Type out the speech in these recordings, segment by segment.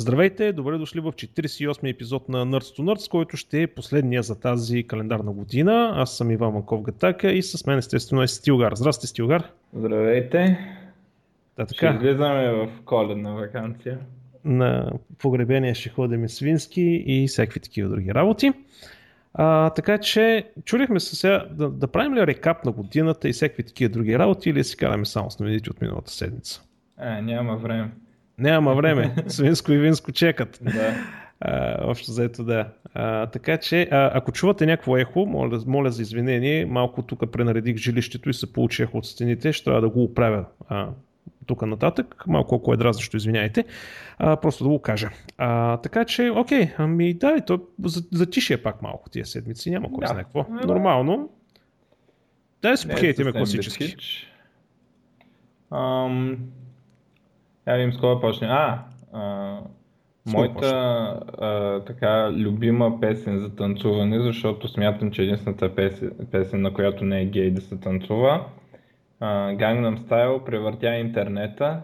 Здравейте, добре дошли в 48 епизод на Nerds to Nerds, който ще е последния за тази календарна година. Аз съм Иван Манков Гатака и с мен естествено е Стилгар. Здрасти, Стилгар. Здравейте. Да, така. Ще влизаме в коледна вакансия. На погребение ще ходим свински и всякакви такива други работи. А, така че чудихме се сега да, да правим ли рекап на годината и всякакви такива други работи или си караме само с новините от миналата седмица. А, няма време. Няма време. Свинско и винско чекат. Да. А, общо заето да. А, така че, а, ако чувате някакво ехо, моля, моля за извинение, малко тук пренаредих жилището и се получи ехо от стените, ще трябва да го оправя а, тук нататък, малко ако е дразнещо, извиняйте, а, просто да го кажа. А, така че, окей, ами да, то за, затишие пак малко тия седмици, няма кой Да. знае какво. Нормално. Дай да си Не е похейтиме класически. Ам, я видим с кой почне. А, а моята а, така любима песен за танцуване, защото смятам, че единствената песен, песен на която не е гей да се танцува, а, Gangnam Style превъртя интернета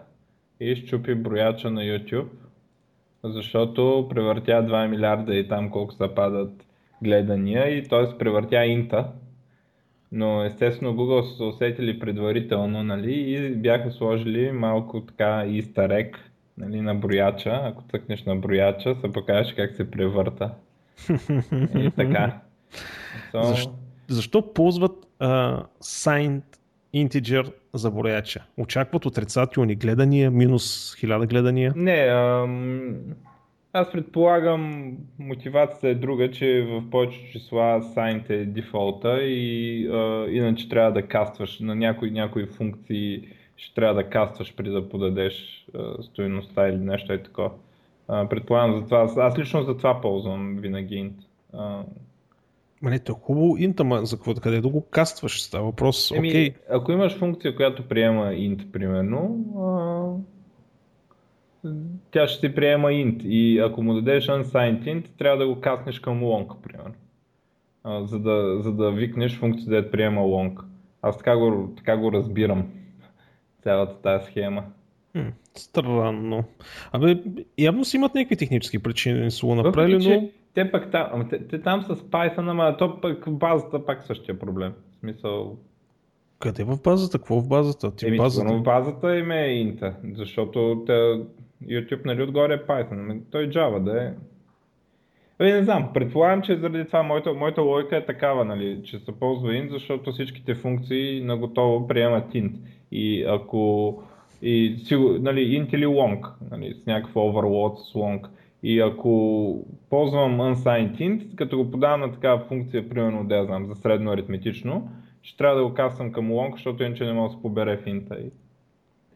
и щупи брояча на YouTube, защото превъртя 2 милиарда и там колко се падат гледания и т.е. превъртя инта. Но естествено Google са се усетили предварително нали, и бяха сложили малко така egg нали, на брояча. Ако цъкнеш на брояча, се покажеш как се превърта. И така. So, Защо, защо ползват а, signed integer за брояча? Очакват отрицателни гледания, минус 1000 гледания. Не, ам, аз предполагам мотивацията е друга, че в повечето числа signed е дефолта и а, иначе трябва да кастваш на някои, някои функции ще трябва да кастваш преди да подадеш а, стоеността или нещо е такова. А, предполагам за това. Аз, лично за това ползвам винаги int. А, Ма не, то е хубаво инта, ма за какво къде да го кастваш? Става въпрос, Еми, окей. ако имаш функция, която приема int, примерно, а, тя ще ти приема int и ако му дадеш unsigned int, трябва да го каснеш към long, примерно. А, за, да, за да викнеш функция, да приема long. Аз така го, така го разбирам. Цялата тази схема. Хм, странно. Абе, явно си имат някакви технически причини са го направили, но... те пък там, ама те, те там с Python, ама то пък в базата пак същия проблем. В смисъл, Къде в базата? Какво в базата? Ти Еми, базата... в базата им е инта, защото те, YouTube нали отгоре е Python, ами той Java да е. Ами не знам, предполагам, че заради това моята, моята логика е такава, нали, че се ползва int, защото всичките функции на готово приемат int. И ако и, нали, int или long, нали, с някакъв overload с long. И ако ползвам unsigned int, като го подавам на такава функция, примерно да я знам, за средно аритметично, ще трябва да го касвам към long, защото иначе не мога да се побере в инта.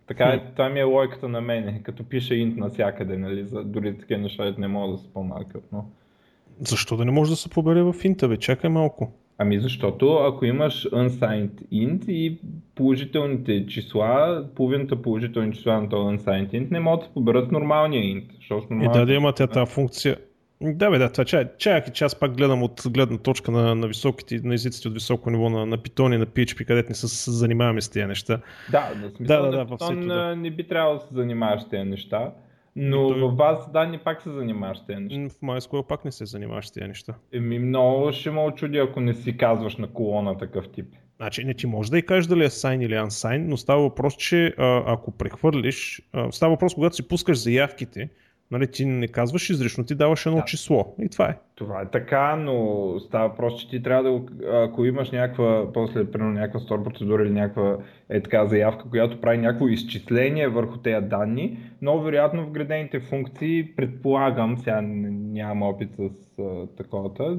И... Така е, това ми е логиката на мене, като пише int навсякъде, нали, за дори такива неща не могат да са по-малки от но. Защо да не може да се побере в инта, бе? Чакай малко. Ами защото ако имаш unsigned int и положителните числа, половината положителни числа на този unsigned int не могат да се поберат нормалния int. Защото в И нормалния да, да има тази функция. Да, бе, да, това чай, чакай, че аз пак гледам от гледна точка на, на високите, на езиците от високо ниво на, на Python и на PHP, където не се се занимаваме с тези неща. Да, в смисъл Да, да, на да, в Python да. не би трябвало да се занимаваш с тези неща, но той- в база данни пак се занимаваш с тези неща. В MySQL пак не се занимаваш с тези неща. Еми много ще ме очуди, ако не си казваш на колона такъв тип. Значи, не ти може да и кажеш дали е sign или unsign, но става въпрос, че а, ако прехвърлиш, а, става въпрос, когато си пускаш заявките, нали, ти не казваш изрично, ти даваш едно Да. число. И това е. Това е така, но става въпрос, че ти трябва да ако имаш някаква, после, примерно, някаква стор процедура или някаква е така заявка, която прави някакво изчисление върху тези данни, но вероятно вградените функции, предполагам, сега нямам опит с а, таковата,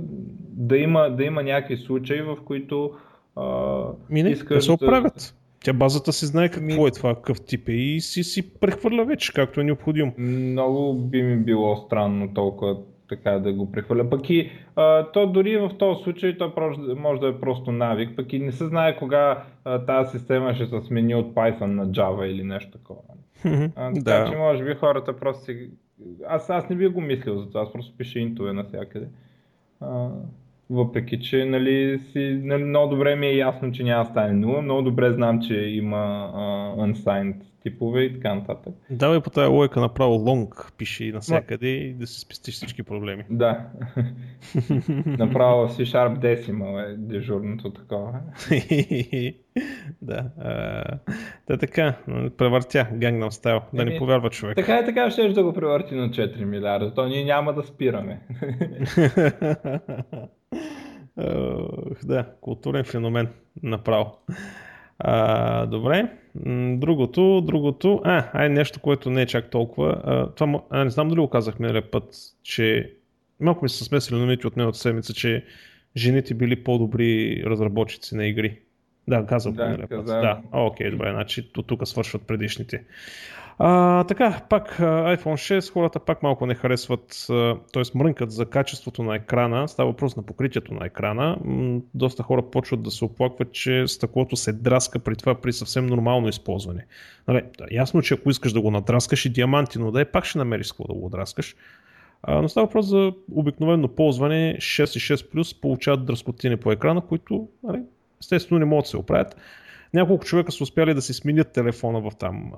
да има, да има някакви случаи, в които а, Ми не, искаш те се да- оправят. Тя базата си знае какво Ми- е това, какъв тип е и си, си прехвърля вече, както е необходимо. Много би ми било странно толкова така да го прехвърля. Пък и а, то дори в този случай то може да е просто навик, пък и не се знае кога а, тази система ще се смени от Python на Java или нещо такова. А, така че да. може би хората просто си... Аз, аз не би го мислил за това, аз просто пиша интове навсякъде. А, въпреки, че нали, си, нали, много добре ми е ясно, че няма да стане 0, много добре знам, че има а, unsigned типове и така нататък. Давай по тази лойка направо лонг пише и навсякъде и да си спестиш всички проблеми. Да. направо C Sharp Decimal е дежурното такова. да. Та така, превъртя Gangnam Style, да не повярва човек. Така и така ще да го превърти на 4 милиарда, то ние няма да спираме. да, културен феномен направо. А, добре. Другото, другото. А, ай нещо, което не е чак толкова. А, това, а, не знам дали го казахме миналия път, че малко ми се смесили новите от миналата седмица, че жените били по-добри разработчици на игри. Да, казах да, миналия път. Да, окей, добре, значи тук свършват предишните. А, така, пак iPhone 6, хората пак малко не харесват, т.е. мрънкат за качеството на екрана, става въпрос на покритието на екрана. Доста хора почват да се оплакват, че стъклото се драска при това при съвсем нормално използване. Нали, ясно, че ако искаш да го надраскаш и диаманти, но да е, пак ще намериш какво да го драскаш. А, но става въпрос за обикновено ползване 6 и 6 Plus получават дръскотини по екрана, които нали, естествено не могат да се оправят. Няколко човека са успяли да си сменят телефона в там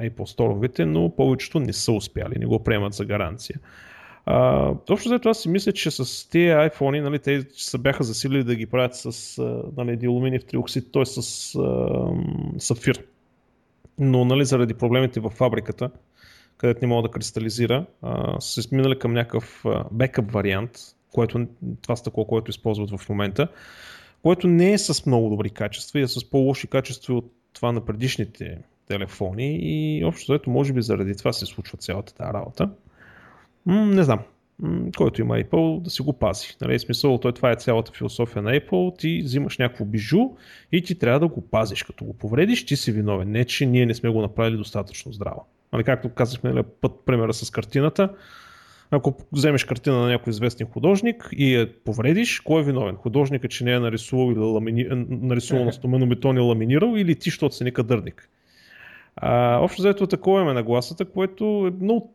Apple Store, но повечето не са успяли, не го приемат за гаранция. А, точно за това си мисля, че с тези iPhone, нали, те се бяха засилили да ги правят с нали, диалуминиев триоксид, т.е. с а, сафир. Но нали, заради проблемите в фабриката, където не мога да кристализира, са сминали към някакъв бекъп вариант, което, това стъкло, което използват в момента което не е с много добри качества и е с по-лоши качества от това на предишните телефони и общо ето може би заради това се случва цялата тази работа. М- не знам. М- който има Apple да си го пази. Нали, смисъл, той, това е цялата философия на Apple. Ти взимаш някакво бижу и ти трябва да го пазиш. Като го повредиш, ти си виновен. Не, че ние не сме го направили достатъчно здраво. Нали, както казахме нали, път примера с картината, ако вземеш картина на някой известен художник и я повредиш, кой е виновен? Художника, че не е нарисувал или ламини... нарисувал на стоменобетон и ламинирал или ти, защото си некадърник? А, общо заето такова е нагласата, което е много,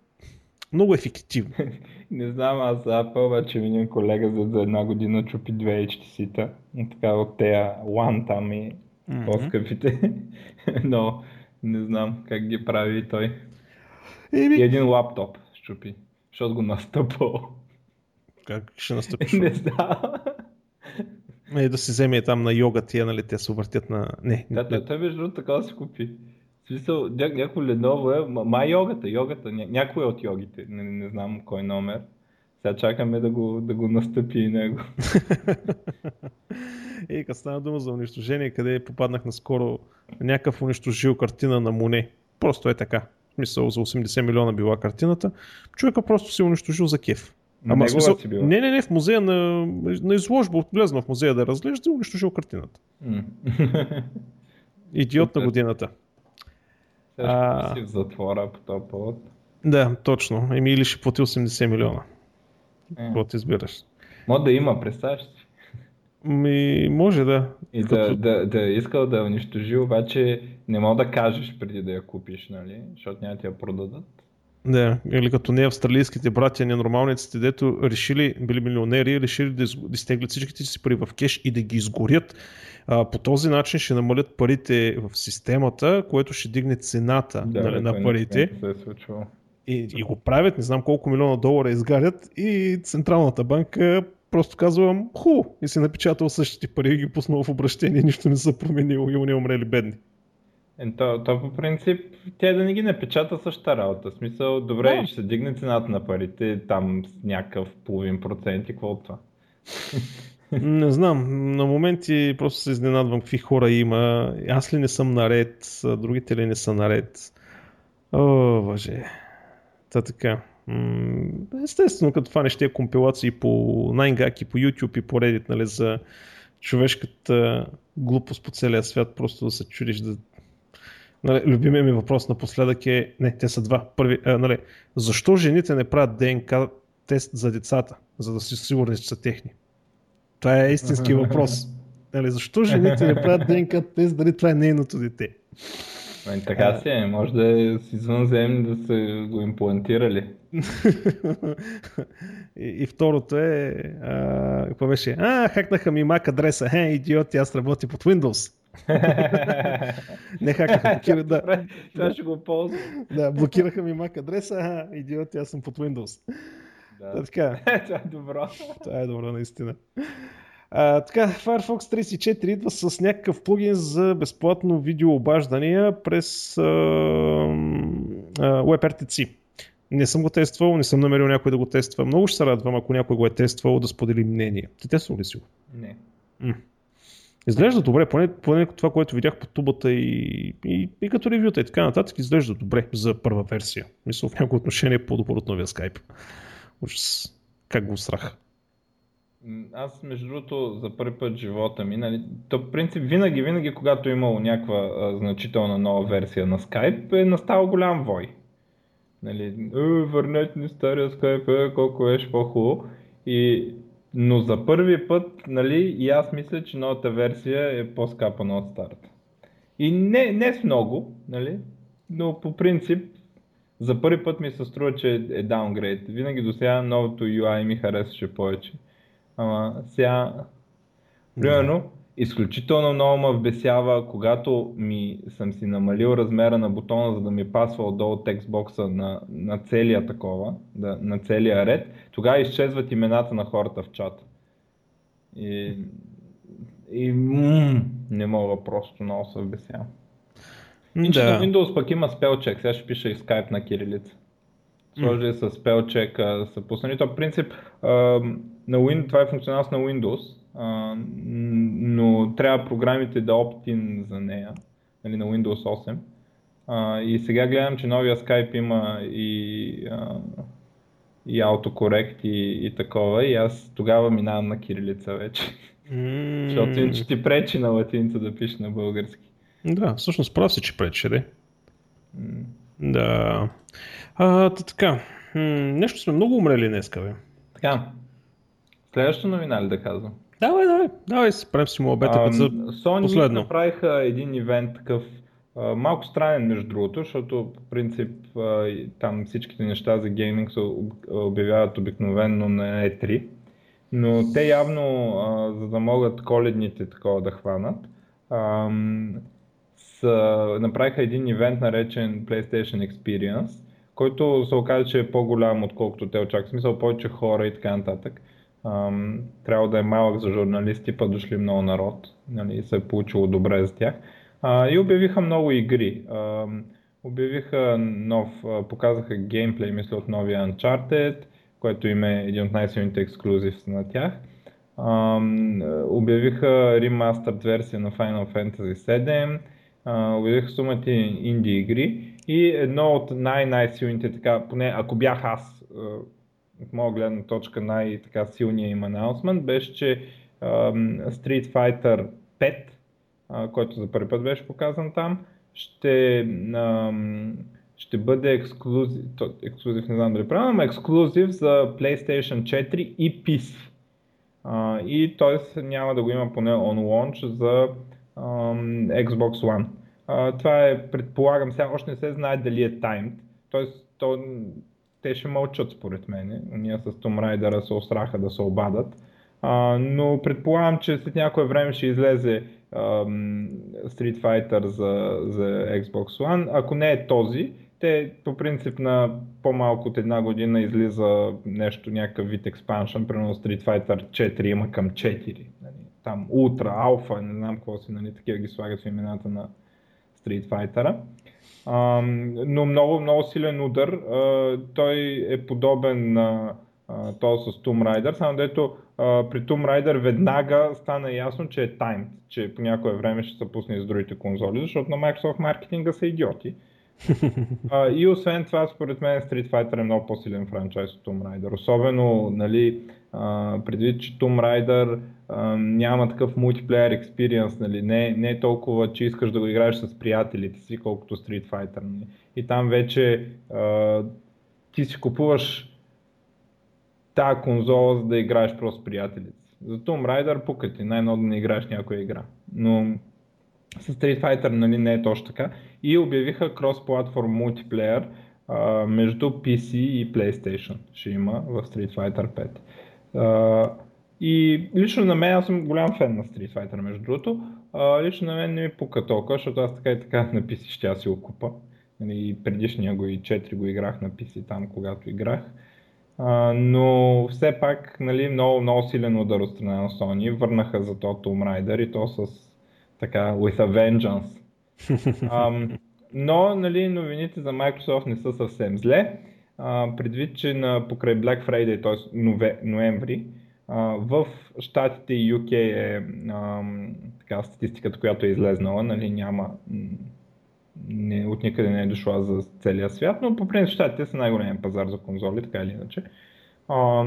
много ефективно. не знам, аз за Apple обаче един колега за, за една година чупи две HTC-та. Така от тея One там и mm-hmm. по-скъпите. Но не знам как ги прави той. И, и един лаптоп щупи. Защото го настъпал. Как ще настъпиш? Не знам. Е, да си вземе там на йога тия, нали, те се въртят на... Не, да, той, той между другото така да си купи. В смисъл, ня, някой Lenovo е, май йогата, йогата, ня, някой от йогите, не, не знам кой номер. Сега чакаме да го, да го настъпи и него. Ей, като стана дума за унищожение, къде попаднах наскоро някакъв унищожил картина на Моне. Просто е така смисъл за 80 милиона била картината, човека просто се унищожил за кеф. Ама смисъл, си била. Не, не, не, в музея на, на изложба, влезнал в музея да разглежда и унищожил картината. Идиот на годината. Сега си в затвора по този повод. Да, точно. Еми или ще плати 80 милиона. Е. Какво ти избираш? Може да има, представяш. Ми, може да. И да, да, да е искал да унищожи, обаче не мога да кажеш преди да я купиш, нали? Защото няма да я продадат. Да, или като не австралийските братя, ненормалниците, дето решили, били милионери, решили да, да изтеглят всичките си пари в кеш и да ги изгорят. А, по този начин ще намалят парите в системата, което ще дигне цената да, нали, на парите. Не се е и, и го правят, не знам колко милиона долара изгарят и Централната банка просто казвам ху и си напечатал същите пари и ги пуснал в обращение, нищо не са променило и не умрели бедни. Е, то, то по принцип тя да не ги напечата същата работа. В смисъл, добре, да. ще се дигне цената на парите там с някакъв половин процент и какво това. Не знам, на моменти просто се изненадвам какви хора има. Аз ли не съм наред, другите ли не са наред. О, въже. Та така. Естествено, като фанеш тези компилации по 9gag и по YouTube и по Reddit нали, за човешката глупост по целия свят, просто да се чудиш да... Нали, любимия ми въпрос напоследък е, не, те са два. Първи, а, нали, защо жените не правят ДНК тест за децата, за да си сигурни, че са техни? Това е истински въпрос. Нали, защо жените не правят ДНК тест, дали това е нейното дете? Ами, така си е, може да е с извънземни да са го имплантирали. и, и второто е, а, какво беше? А, хакнаха ми Mac адреса. Хе, идиоти, аз работя под Windows. не хакаха, блокира, да. Това ще го ползвам. Да, блокираха ми Mac адреса, а, идиот, аз съм под Windows. Да. Та, така, Това е добро. това е добро наистина. А, така, Firefox 34 идва с някакъв плагин за безплатно видеообаждания през а, а, WebRTC. Не съм го тествал, не съм намерил някой да го тества. Много ще се радвам, ако някой го е тествал, да сподели мнение. Ти тествал ли си го? Не. Изглежда добре, поне, поне това, което видях по тубата и, и, и като ревюта и така нататък, изглежда добре за първа версия. Мисля, в някои отношение е по-добър от новия Skype. Ужас. Как го страх. Аз, между другото, за първи път живота ми, нали, то принцип винаги, винаги, когато е имало някаква а, значителна нова версия на Skype, е настал голям вой. Нали, е, върнете ни стария Skype, е, колко беше по-хубаво. И, но за първи път, нали, и аз мисля, че новата версия е по-скапана от старата. И не, не с много, нали, но по принцип за първи път ми се струва, че е даунгрейд. Винаги до сега новото UI ми харесваше повече. Ама сега, примерно, изключително много ме вбесява, когато ми съм си намалил размера на бутона, за да ми пасва отдолу текстбокса на, на целия такова, да, на целия ред, тогава изчезват имената на хората в чата. И, и м- не мога просто много се вбесявам. Да. Windows пък има спелчек, сега ще пиша и Skype на кирилица. Сложили с спелчек, а, са пуснали. То принцип на Win, това е функционалност на Windows, но трябва програмите да opt-in за нея, нали, на Windows 8. А, и сега гледам, че новия Skype има и, и autocorrect и, и такова и аз тогава минавам на кирилица вече. М, Защото иначе ти пречи на латиница да пишеш на български. Да, всъщност прав си, че прече, де. Да. А, та така. М, нещо сме много умрели днеска, бе. Така. Следващата новина ли да казвам? Давай, давай, давай правим си му обета Ам, за Sony последно. направиха един ивент такъв малко странен между другото, защото по принцип там всичките неща за гейминг се об- обявяват обикновенно на E3, но те явно, за да могат коледните такова да хванат, са, направиха един ивент наречен PlayStation Experience, който се оказа, че е по-голям отколкото те очакват. Смисъл повече хора и така нататък. Ам, трябва да е малък за журналисти, па дошли много народ. Нали, се е получило добре за тях. А, и обявиха много игри. Ам, обявиха нов, показаха геймплей, мисля, от новия Uncharted, което им е един от най-силните ексклюзивс на тях. Ам, обявиха ремастърд версия на Final Fantasy 7, а, обявиха сумати инди игри и едно от най-най-силните, така, поне ако бях аз, от моя гледна точка най-така силния им анаунсмент беше, че Street Fighter 5, а, който за първи път беше показан там, ще, ще бъде ексклюзив, ексклюзив не знам дали правилно, но ексклюзив за PlayStation 4 и. А, и т.е. няма да го има поне on launch за Xbox One. А, това е, предполагам, сега още не се знае дали е timed, т.е. то, те ще мълчат според мен. Ние с Tomb Raider се осраха да се обадат. А, но предполагам, че след някое време ще излезе ам, Street Fighter за, за Xbox One. Ако не е този, те по принцип на по-малко от една година излиза нещо, някакъв вид експаншън, примерно Street Fighter 4 има към 4. Там Ultra, Alpha, не знам какво си, нали, такива ги слагат в имената на Street Fighter. Но много, много силен удар. Той е подобен на този с Tomb Raider, само дето при Tomb Raider веднага стана ясно, че е timed, че по някое време ще се пусне с другите конзоли, защото на Microsoft маркетинга са идиоти. А, и освен това, според мен Street Fighter е много по-силен франчайз от Tomb Raider. Особено, нали, а, предвид, че Tomb Raider а, няма такъв мултиплеер експириенс, нали, не, не е толкова, че искаш да го играеш с приятелите си, колкото Street Fighter. Нали. И там вече а, ти си купуваш тази конзола, за да играеш просто с приятелите. си. За Tomb Raider пука най-много да не играеш някоя игра. Но с Street Fighter нали, не е точно така. И обявиха крос-платформ мултиплеер а, между PC и PlayStation. Ще има в Street Fighter 5. А, и лично на мен аз съм голям фен на Street Fighter, между другото. а, лично на мен не ми пука толкова, защото аз така и така на PC ще си го купа. Нали, предишния го и 4 го играх на PC там, когато играх. А, но все пак нали, много, много силен удар от страна на Sony. Върнаха за то Tomb Raider и то с така with a vengeance. Um, но нали, новините за Microsoft не са съвсем зле. А, предвид, че на, покрай Black Friday, т.е. Нове, ноември, а, в Штатите и UK е а, така, статистиката, която е излезнала, нали, няма не, от никъде не е дошла за целия свят, но по принцип щатите са най-големия пазар за конзоли, така или иначе. А,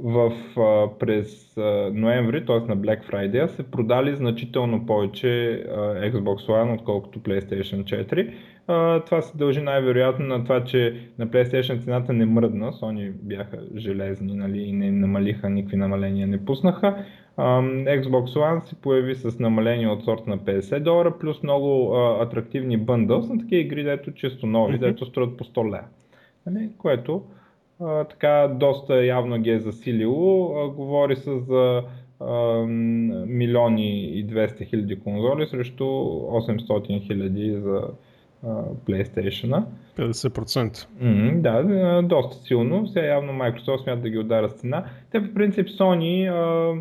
в, а, през а, ноември, т.е. на Black Friday, се продали значително повече а, Xbox One, отколкото PlayStation 4. А, това се дължи най-вероятно на това, че на PlayStation цената не мръдна, Sony бяха железни нали, и не намалиха, никакви намаления не пуснаха. Xbox One се появи с намаление от сорт на 50 долара, плюс много а, атрактивни бъндълс на такива игри, дето чисто нови, mm-hmm. дето струват по 100 лева. Нали? Което а, така доста явно ги е засилило. А, говори се за милиони и 200 хиляди конзоли срещу 800 хиляди за PlayStation. 50%. Mm, да, доста силно. Сега явно Microsoft смята да ги удара цена. Те по принцип Sony а,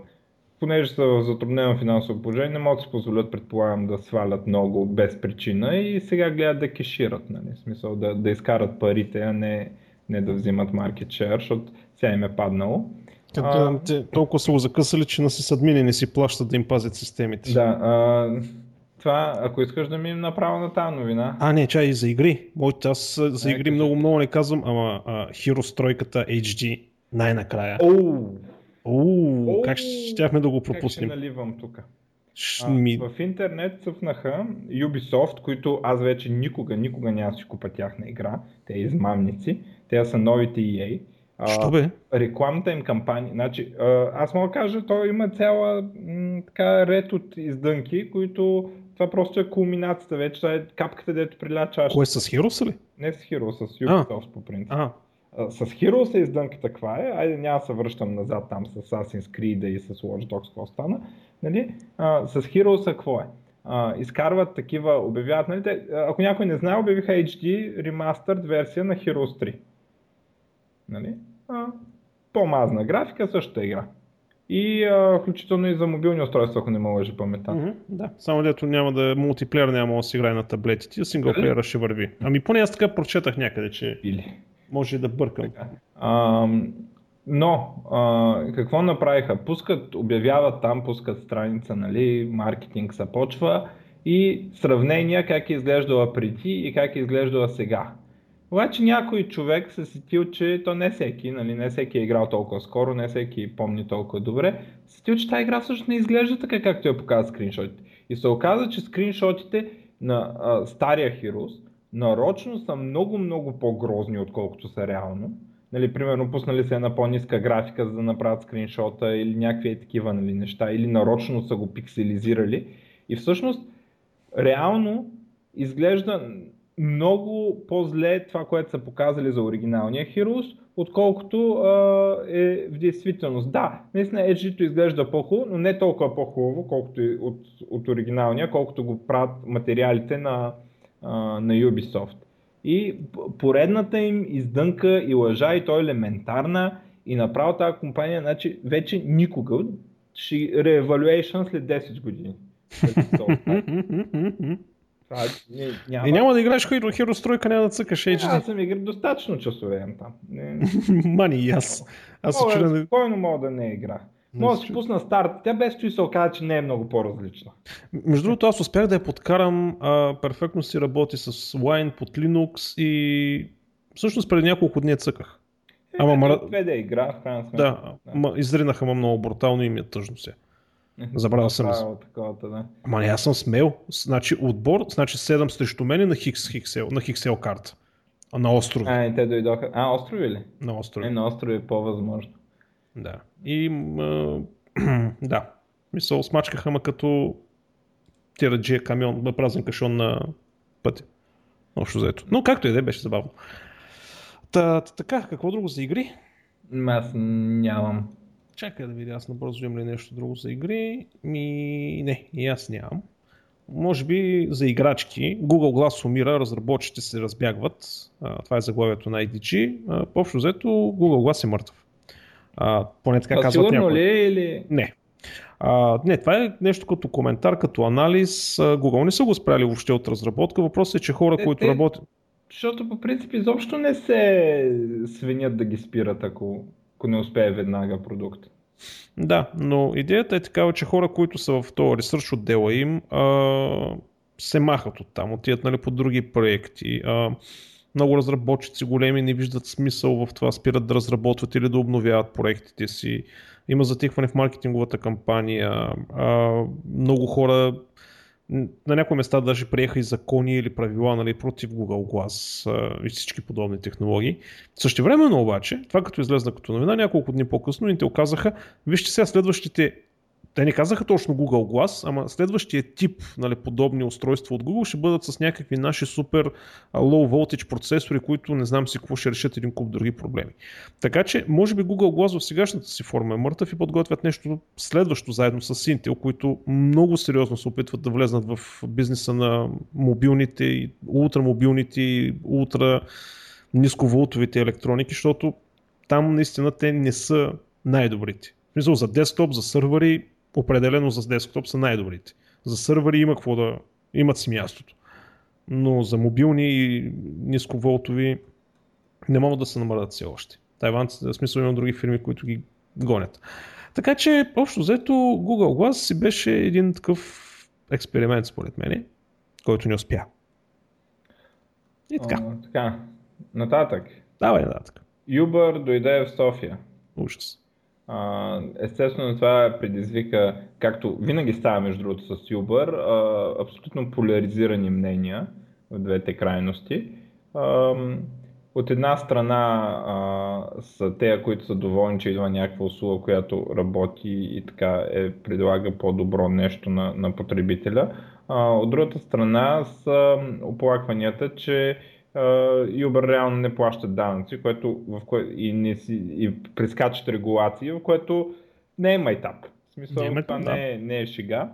понеже са в затруднено финансово положение, не могат да си позволят, предполагам, да свалят много без причина и сега гледат да кешират, нали? в смисъл да, да изкарат парите, а не, не да взимат market share, защото сега им е паднало. а, те толкова са го закъсали, че на сисадмини не си плащат да им пазят системите. Да, а, това, ако искаш да минем направо на тази новина. А, не, чай, и за игри. Моите, аз за игри много, много не казвам, ама а, Hero тройката HD най-накрая. Оу! Уу, как щяхме да го пропуснем? Как ще наливам тук? Ми... В интернет цъфнаха Ubisoft, които аз вече никога, никога няма си купа тяхна игра. Те е измамници. Те са новите EA. Що бе? Рекламата им кампания. Значи, аз мога да кажа, той има цяла м, така ред от издънки, които това просто е кулминацията вече. Това е капката, дето приляча. Кое с Heroes ли? Не с Heroes, с Ubisoft по принцип. А. С Heroes е издънката каква е, айде няма се връщам назад там с Assassin's Creed и с Watch Dogs, какво стана. Нали? А, с Heroes какво е? А, изкарват такива, обявяват, нали, те, ако някой не знае, обявиха HD Remastered версия на Heroes 3. Нали? А, по-мазна графика, същата игра. И а, включително и за мобилни устройства, ако не мога лъжи паметта. Mm-hmm, да, само дето няма да мултиплеер няма да се играе на таблетите, а синглплеера ще върви. Ами поне аз така прочетах някъде, че... Или може да бъркам. А, но, а, какво направиха? Пускат, обявяват там, пускат страница, нали, маркетинг се почва и сравнения как е изглеждала преди и как е изглеждала сега. Обаче някой човек се сетил, че то не всеки, нали, не всеки е играл толкова скоро, не всеки помни толкова добре, сетил, че тази игра всъщност не изглежда така, както я показват скриншотите. И се оказа, че скриншотите на а, стария Heroes нарочно са много, много по-грозни, отколкото са реално. Нали, примерно пуснали се една по-ниска графика, за да направят скриншота или някакви такива нали, неща, или нарочно са го пикселизирали. И всъщност, реално изглежда много по-зле това, което са показали за оригиналния Heroes, отколкото а, е в действителност. Да, наистина edge изглежда по-хубаво, но не толкова по-хубаво, колкото от, от оригиналния, колкото го правят материалите на, на Ubisoft. И поредната им издънка и лъжа и то е елементарна и направо тази компания значи, вече никога ще реевалюейшн след 10 години. Това, не, няма... И няма да играеш Hero, Hero тройка, няма да цъкаш HD. Аз съм играл достатъчно часове там. Мани и аз. Аз се чудя... Спокойно мога да не игра. Може да си пусна старт. Тя без стои се оказа, че не е много по-различна. Между другото, аз успях да я подкарам. А, перфектно си работи с Wine под Linux и всъщност преди няколко дни цъках. Е, Ама мара... Две да игра, в крайна сметка. Да, да. Ма, изринаха ма много брутално и ми е тъжно се. Забравя съм. Таковата, да. Ама не, аз съм смел. Значи отбор, значи 7 срещу мене на Хикс, Хиксел, на Хиксел карта. А на острови. А, те дойдоха. А, острови ли? На острови. Е, на острови е по-възможно. Да. И а, да, мисъл, смачкаха ма като тираджия камион, празен кашон на пътя. Общо заето. Но както и да е, беше забавно. Та, така, какво друго за игри? Аз нямам. Чакай да видя, аз набързо имам ли нещо друго за игри. Ми, не, и аз нямам. Може би за играчки. Google Glass умира, разработчите се разбягват. А, това е заглавието на IDG. А, общо взето Google Glass е мъртъв. А, поне така а, казват някой. ли е или... Не. А, не, това е нещо като коментар, като анализ. Google не са го спряли въобще от разработка. Въпросът е, че хора, Е, които те- работят... Защото по принцип изобщо не се свинят да ги спират, ако, ако не успее веднага продукт. Да, но идеята е такава, че хора, които са в този ресърч отдела им, а, се махат от там, отиват нали, по други проекти. А, много разработчици големи не виждат смисъл в това, спират да разработват или да обновяват проектите си. Има затихване в маркетинговата кампания. А, много хора на някои места даже приеха и закони или правила нали, против Google Glass а, и всички подобни технологии. Същевременно обаче, това като излезна като новина, няколко дни по-късно Intel казаха, вижте сега следващите те не казаха точно Google Glass, ама следващия тип нали, подобни устройства от Google ще бъдат с някакви наши супер low voltage процесори, които не знам си какво ще решат един куп други проблеми. Така че, може би Google Glass в сегашната си форма е мъртъв и подготвят нещо следващо заедно с Intel, които много сериозно се опитват да влезнат в бизнеса на мобилните, и ултрамобилните ултра нисковолтовите електроники, защото там наистина те не са най-добрите. В смисъл за десктоп, за сървъри, определено за десктоп са най-добрите. За сървъри има какво да имат си мястото. Но за мобилни и нисковолтови не могат да се намалят все още. Тайван, в смисъл има други фирми, които ги гонят. Така че, общо взето, Google Glass си беше един такъв експеримент, според мен, който не успя. И така. А, така. Нататък. Давай нататък. Uber дойде в София. Ужас. Естествено това предизвика, както винаги става между другото с Uber, абсолютно поляризирани мнения в двете крайности. От една страна са те, които са доволни, че идва някаква услуга, която работи и така е, предлага по-добро нещо на, на потребителя. А, от другата страна са оплакванията, че Uber реално не плащат данъци, което, в кое, и, не си, и прескачат регулации, в което не е майтап. В смисъл, Не е това да. не, е, не е шега.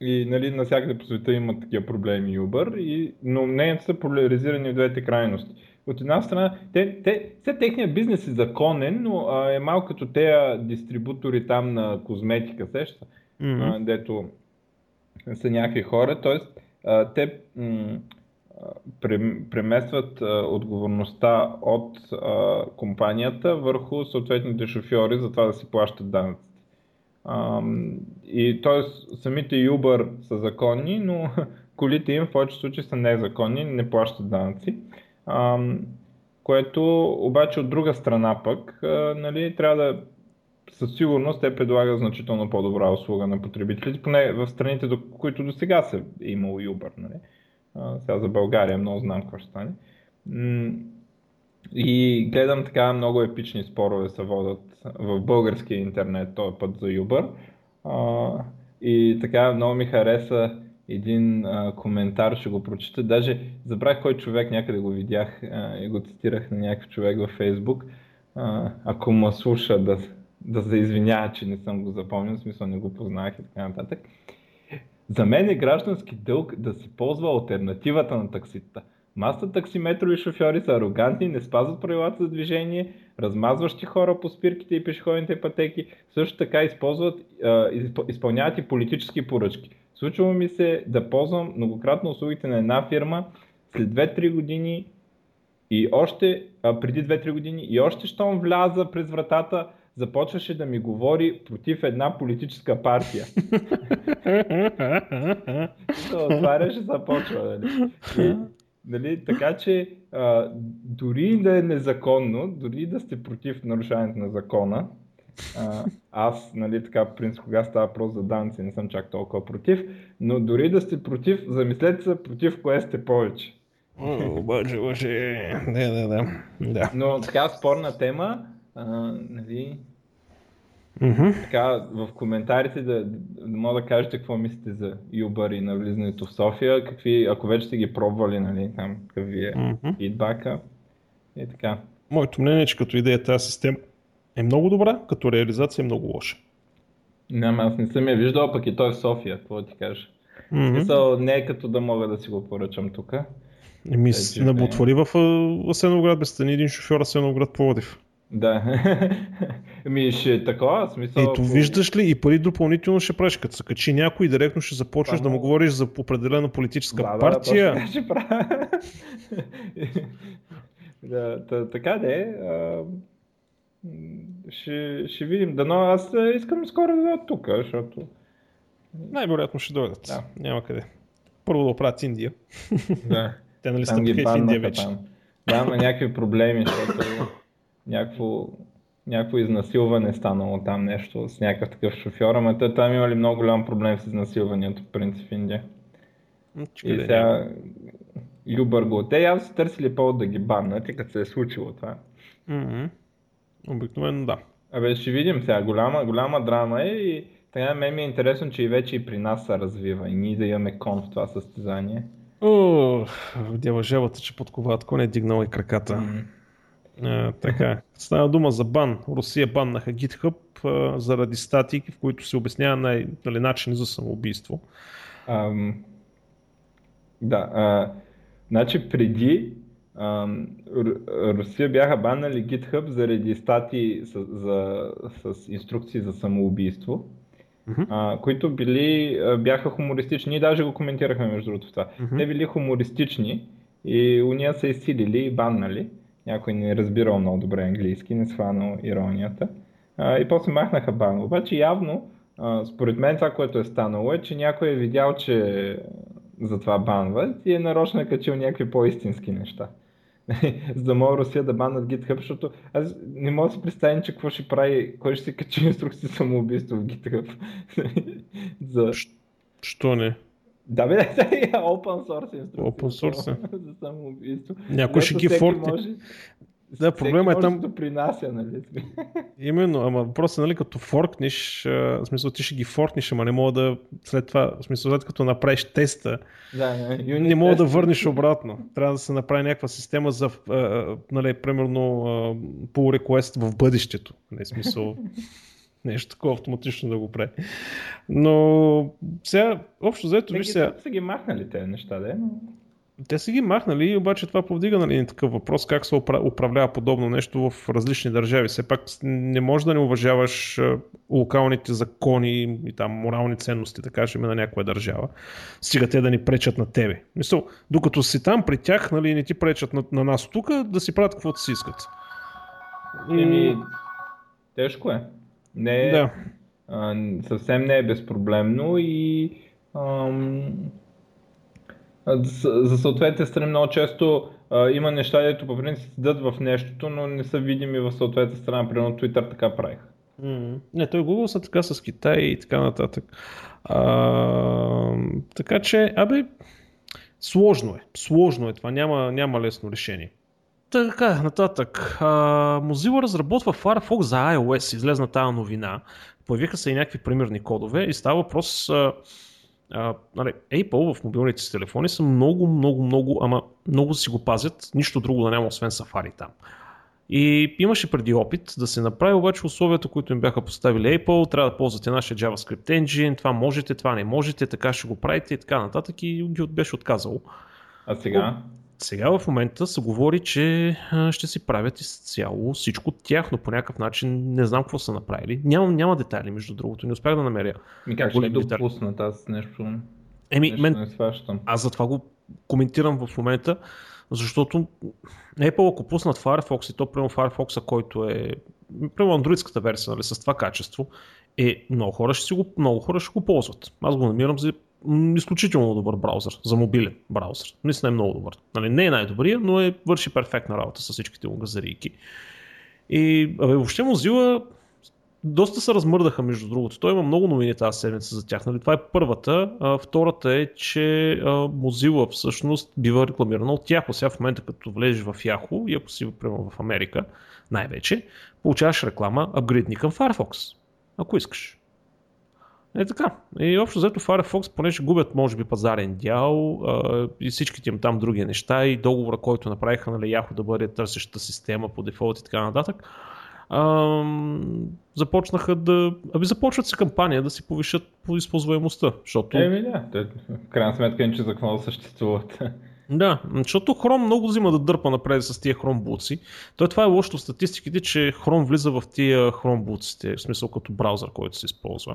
И нали, навсякъде по света има такива проблеми Uber, и, но мненията са поляризирани в двете крайности. От една страна, те, те, все техният бизнес е законен, но а, е малко като тези дистрибутори там на козметика, сеща, Мгм. а, дето са някакви хора, т.е. те м- преместват отговорността от компанията върху съответните шофьори за това да си плащат данъците. И т.е. самите Uber са законни, но колите им в повечето случаи са незаконни, не плащат данъци. Което обаче от друга страна пък, нали, трябва да със сигурност те предлагат значително по-добра услуга на потребителите, поне в страните, до които до сега са имало Uber. Нали? Сега за България много знам какво ще стане. И гледам така много епични спорове се водят в българския интернет, този път за Uber. И така много ми хареса един коментар, ще го прочета. Даже забрах кой човек, някъде го видях и го цитирах на някакъв човек във. А, ако ме слуша да, да се извинява, че не съм го запомнил, в смисъл не го познах и така нататък. За мен е граждански дълг да се ползва альтернативата на такситата. Маста таксиметрови шофьори са арогантни, не спазват правилата за движение, размазващи хора по спирките и пешеходните пътеки, също така използват, изпълняват и политически поръчки. Случва ми се да ползвам многократно услугите на една фирма след 2-3 години и още, преди 2-3 години и още щом вляза през вратата, започваше да ми говори против една политическа партия. Се отваряше, започва. Нали? И, нали, така че а, дори да е незаконно, дори да сте против нарушаването на закона, а, аз, нали, така, в принцип, кога става въпрос за данци, не съм чак толкова против, но дори да сте против, замислете се против кое сте повече. Обаче, обаче, да, да, да. да. Но така спорна тема, а, нали, Мгм. така в коментарите да, да мога да кажете какво мислите за Uber и навлизането в София, какви, ако вече сте ги пробвали, нали, там, какъв ви е Мгм. фидбака и така. Моето мнение е, че като идея тази система е много добра, като реализация е много лоша. Няма, аз не съм я виждал, пък и той е в София, какво ти кажа. Mm-hmm. не е като да мога да си го поръчам тук. Еми, е, отвори в Асеновград, без стани един шофьор Асеновград Пловдив. Да. Ами ще е такова, смисъл. Ето ако... виждаш ли и пари допълнително ще правиш, като се качи някой директно ще започнеш да, да му говориш за определена политическа да, партия. Да, ще правя. да, та, така де. А, ще, ще видим. Дано аз искам скоро да дойда тук, защото... Най-вероятно ще дойдат. Да. Няма къде. Първо да оправят Индия. Да. Те нали стъпиха в Индия вече. Там. Да, има някакви проблеми, защото някакво, някакво изнасилване станало там нещо с някакъв такъв шофьор, ама те там имали много голям проблем с изнасилването в принцип в Индия. Чекай, и сега Любър го. Те явно са търсили повод да ги баннат като се е случило това. Mm-hmm. Обикновено да. Абе ще видим сега, голяма, голяма драма е и така мен ми е интересно, че и вече и при нас се развива и ние да имаме кон в това състезание. О, дяважелата, че подковат кон е дигнал и краката. Mm. А, така. Става дума за бан. Русия баннаха GitHub а, заради статии, в които се обяснява на, нали, начини за самоубийство. Ам, да. А, значи преди ам, Русия бяха баннали GitHub заради статии с, за, с инструкции за самоубийство. Uh-huh. А, които били, бяха хумористични. Ние даже го коментирахме между другото това. Uh-huh. Те били хумористични и уния са изсилили и баннали някой не е разбирал много добре английски, не сванал иронията. И после махнаха бан. Обаче явно, според мен това, което е станало е, че някой е видял, че за това банват и е нарочно е качил някакви по-истински неща. За да мога Русия да баннат GitHub, защото аз не мога да си представя, че какво ще прави, кой ще се качи инструкции самоубийство в GitHub. за... Що не? Да, бе, да, е open source инструкция. Open source. За самоубийство. Някой ще ги форкне. Може... Да, проблема е там. Да принася, нали? Именно, ама въпросът е, нали, като форкнеш, в смисъл ти ще ги форкнеш, ама не мога да след това, в смисъл след като направиш теста, да, не, не мога да върнеш обратно. Трябва да се направи някаква система за, нали, примерно, pull request в бъдещето. Не, смисъл, нещо такова автоматично да го прави. Но сега, общо взето, виж сега... са ги махнали тези неща, да? Но... Те са ги махнали, обаче това повдига нали, такъв въпрос, как се управлява подобно нещо в различни държави. Все пак не можеш да не уважаваш локалните закони и там морални ценности, да кажем, на някоя държава. Стига те да ни пречат на тебе. Мисъл, докато си там при тях, нали, не ти пречат на, на нас тук, да си правят каквото си искат. Еми, тежко е. Не да. а, съвсем не е безпроблемно и ам, за, за съответните страни много често а, има неща, дето по принцип седат в нещото, но не са видими в съответната страна. Примерно Twitter така правих. Mm. Не, той Google са така с Китай и така нататък. А, така че, абе, сложно е. Сложно е това. Няма, няма лесно решение. Така, нататък. А, Mozilla разработва Firefox за iOS, излезна тази новина. Появиха се и някакви примерни кодове и става въпрос... А, а, нали, Apple в мобилните си телефони са много, много, много, ама много си го пазят, нищо друго да няма освен Safari там. И имаше преди опит да се направи, обаче условията, които им бяха поставили Apple, трябва да ползвате нашия JavaScript engine, това можете, това не можете, така ще го правите и така нататък и ги беше отказало. А сега? Сега в момента се говори, че ще си правят изцяло всичко тяхно по някакъв начин. Не знам какво са направили. Няма, няма детайли, между другото. Не успях да намеря. Ми как ще допуснат аз нещо? Еми, нещо мен, не сващам. Аз затова го коментирам в момента, защото Apple ако пуснат Firefox и то прямо Firefox, който е прямо андроидската версия нали, с това качество, е, много хора ще, си го, много хора ще го ползват. Аз го намирам за изключително добър браузър, за мобилен браузър. Наистина е много добър. Нали, не е най-добрия, но е, върши перфектна работа с всичките му газарийки. И абе, въобще Mozilla доста се размърдаха между другото. Той има много новини тази седмица за тях. Нали? Това е първата. А, втората е, че а, Mozilla всъщност бива рекламирана от Yahoo. Сега в момента като влезеш в Yahoo и ако си примерно в Америка най-вече, получаваш реклама апгрейдни към Firefox. Ако искаш. Е така. И общо взето Firefox, понеже губят може би пазарен дял а, и всичките им там други неща и договора, който направиха нали, Yahoo да бъде търсещата система по дефолт и така нататък, ам, започнаха да... Аби започват си кампания да си повишат по използваемостта, защото... Еми да, в крайна сметка не че за какво да съществуват. Да, защото Chrome много взима да дърпа напред с тия Chrome буци. Той това е лошо в статистиките, че Chrome влиза в тия Chrome буците, в смисъл като браузър, който се използва.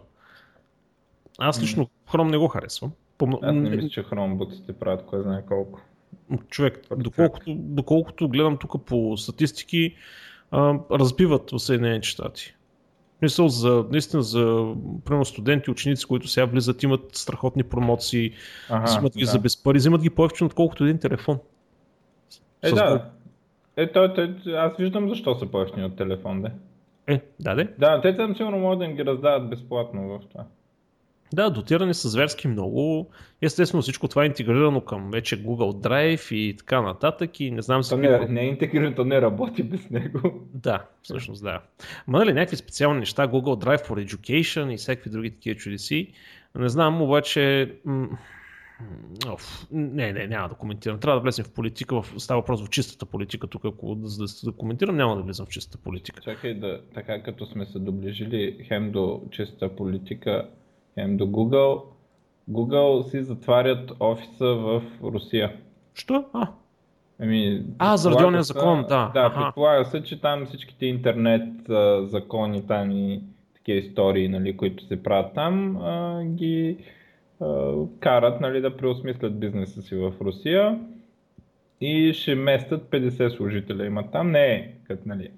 Аз лично Chrome не го харесвам. Пом... Аз не мисля, че Chrome буците правят кой знае колко. Човек, доколкото, доколкото гледам тук по статистики, а, разбиват в Съединените щати. Мисъл за, наистина за примерно студенти, ученици, които сега влизат, имат страхотни промоции, ага, взимат ги да. за без пари, взимат ги повече, отколкото един телефон. Е, С да. Е, то, то, аз виждам защо са повече от телефон, да. Е, да, де. Да, те там сигурно могат да им ги раздават безплатно в това. Да, дотирани са зверски много. Естествено всичко това е интегрирано към вече Google Drive и така нататък и не знам си... Не, не е интегрирано, то не работи без него. Да, всъщност да. Ма нали някакви специални неща, Google Drive for Education и всякакви други такива чудеси. Не знам, обаче... Оф, не, не, няма да коментирам. Трябва да влезем в политика. В, става въпрос в чистата политика. Тук, ако да, да, да коментирам, няма да влезам в чистата политика. Чакай да, така като сме се доближили хем до чистата политика, Хем до Google. Google си затварят офиса в Русия. Що? А, Ами, а, заради ония закон, да. Да, ага. предполага се, че там всичките интернет а, закони там и такива истории, нали, които се правят там, а, ги а, карат нали, да преосмислят бизнеса си в Русия и ще местят 50 служителя имат там. Не е като нали,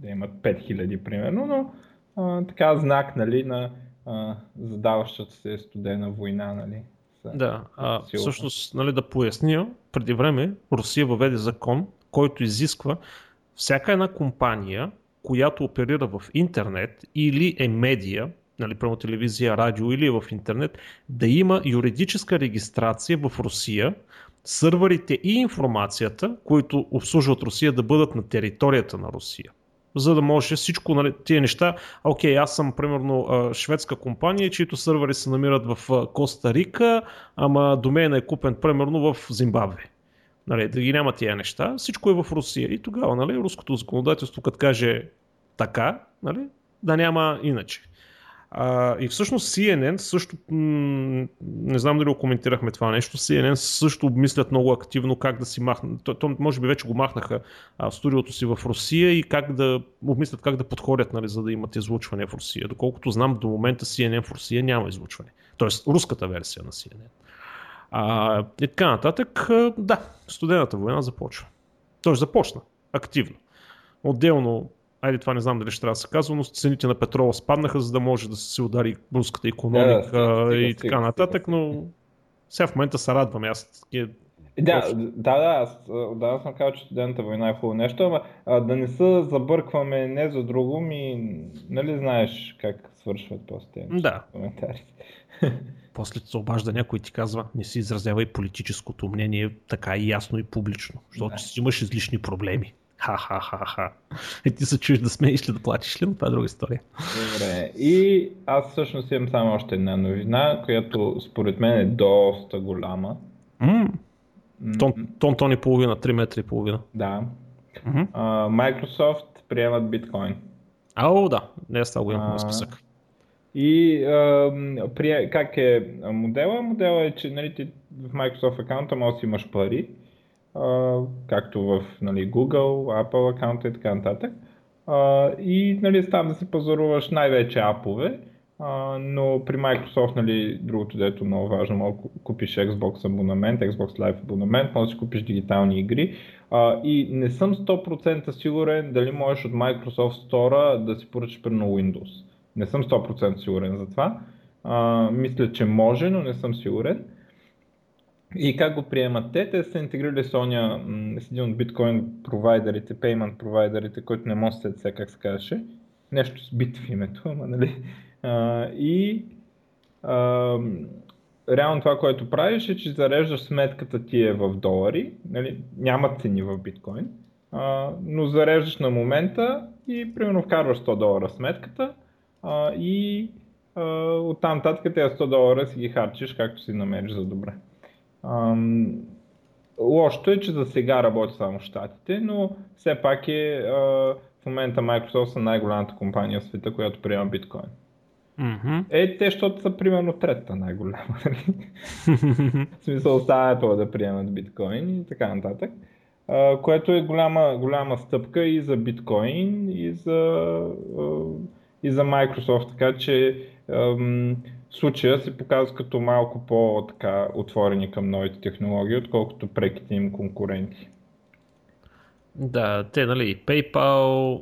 да имат 5000 примерно, но а, така знак нали, на задаващата се студена война, нали? Да, а, всъщност, нали, да поясня, преди време Русия въведе закон, който изисква всяка една компания, която оперира в интернет или е медия, нали, прямо телевизия, радио или е в интернет, да има юридическа регистрация в Русия, сървърите и информацията, които обслужват Русия, да бъдат на територията на Русия за да може всичко, нали, тия неща. Окей, аз съм примерно шведска компания, чието сървъри се намират в Коста Рика, ама домейна е купен примерно в Зимбабве. Нали, да ги няма тия неща. Всичко е в Русия. И тогава нали, руското законодателство, като каже така, нали, да няма иначе. И всъщност CNN също, не знам дали го коментирахме това нещо, CNN също обмислят много активно как да си махнат, то, то може би вече го махнаха а, студиото си в Русия и как да обмислят как да подходят, нали, за да имат излучване в Русия. Доколкото знам, до момента CNN в Русия няма излучване. Тоест, руската версия на CNN. А, и така нататък, да, студената война започва. Тоест започна активно. Отделно айде това не знам дали ще трябва да се казва, но цените на петрола спаднаха, за да може да се удари руската економика да, да, и стига, така нататък, стига. но сега в момента се радваме. Аз такива да, да, да, аз, да, съм казал, че студентната война е хубаво нещо, ама а, да не се забъркваме не за друго, ми, нали знаеш как свършват после да. коментари. После се обажда някой и ти казва, не си изразява и политическото мнение така и ясно и публично, защото да. си имаш излишни проблеми. Ха-ха-ха-ха. И ти се чуеш да смееш ли да плачеш ли, но това е друга история. Добре. И аз всъщност имам само още една новина, която според мен е доста голяма. Mm. Тон, тон, тон и половина, 3 метра и половина. Да. Mm-hmm. Uh, Microsoft приемат биткоин. Ау, да. Не е става го имам списък. И при, как е модела? Модела е, че нали, ти в Microsoft аккаунта може да си имаш пари както в нали, Google, Apple аккаунта и така нататък. и нали, там да си пазаруваш най-вече апове, но при Microsoft, нали, другото, дето е много важно, може да купиш Xbox абонамент, Xbox Live абонамент, може да купиш дигитални игри. и не съм 100% сигурен дали можеш от Microsoft Store да си поръчаш при Windows. Не съм 100% сигурен за това. мисля, че може, но не съм сигурен. И как го приемат те? Те са интегрирали с, оня, с един от биткоин провайдерите, payment провайдерите, който не може да се как се казваше. Нещо с бит в името, ама нали. А, и а, реално това, което правиш е, че зареждаш сметката ти е в долари, нали, няма цени в биткоин, а, но зареждаш на момента и примерно вкарваш 100 долара сметката а, и а, оттам татък тези 100 долара си ги харчиш както си намериш за добре. Лошото е, че за сега работи само в Штатите, но все пак е а, в момента Microsoft са най-голямата компания в света, която приема биткоин. Mm-hmm. Е, те, защото са примерно третата най-голяма. нали? в смисъл оставя Apple да приемат биткоин и така нататък. А, което е голяма, голяма стъпка и за биткоин, и за, и за Microsoft. Така че ам, случая се показва като малко по-така отворени към новите технологии, отколкото преките им конкуренти. Да, те, нали, PayPal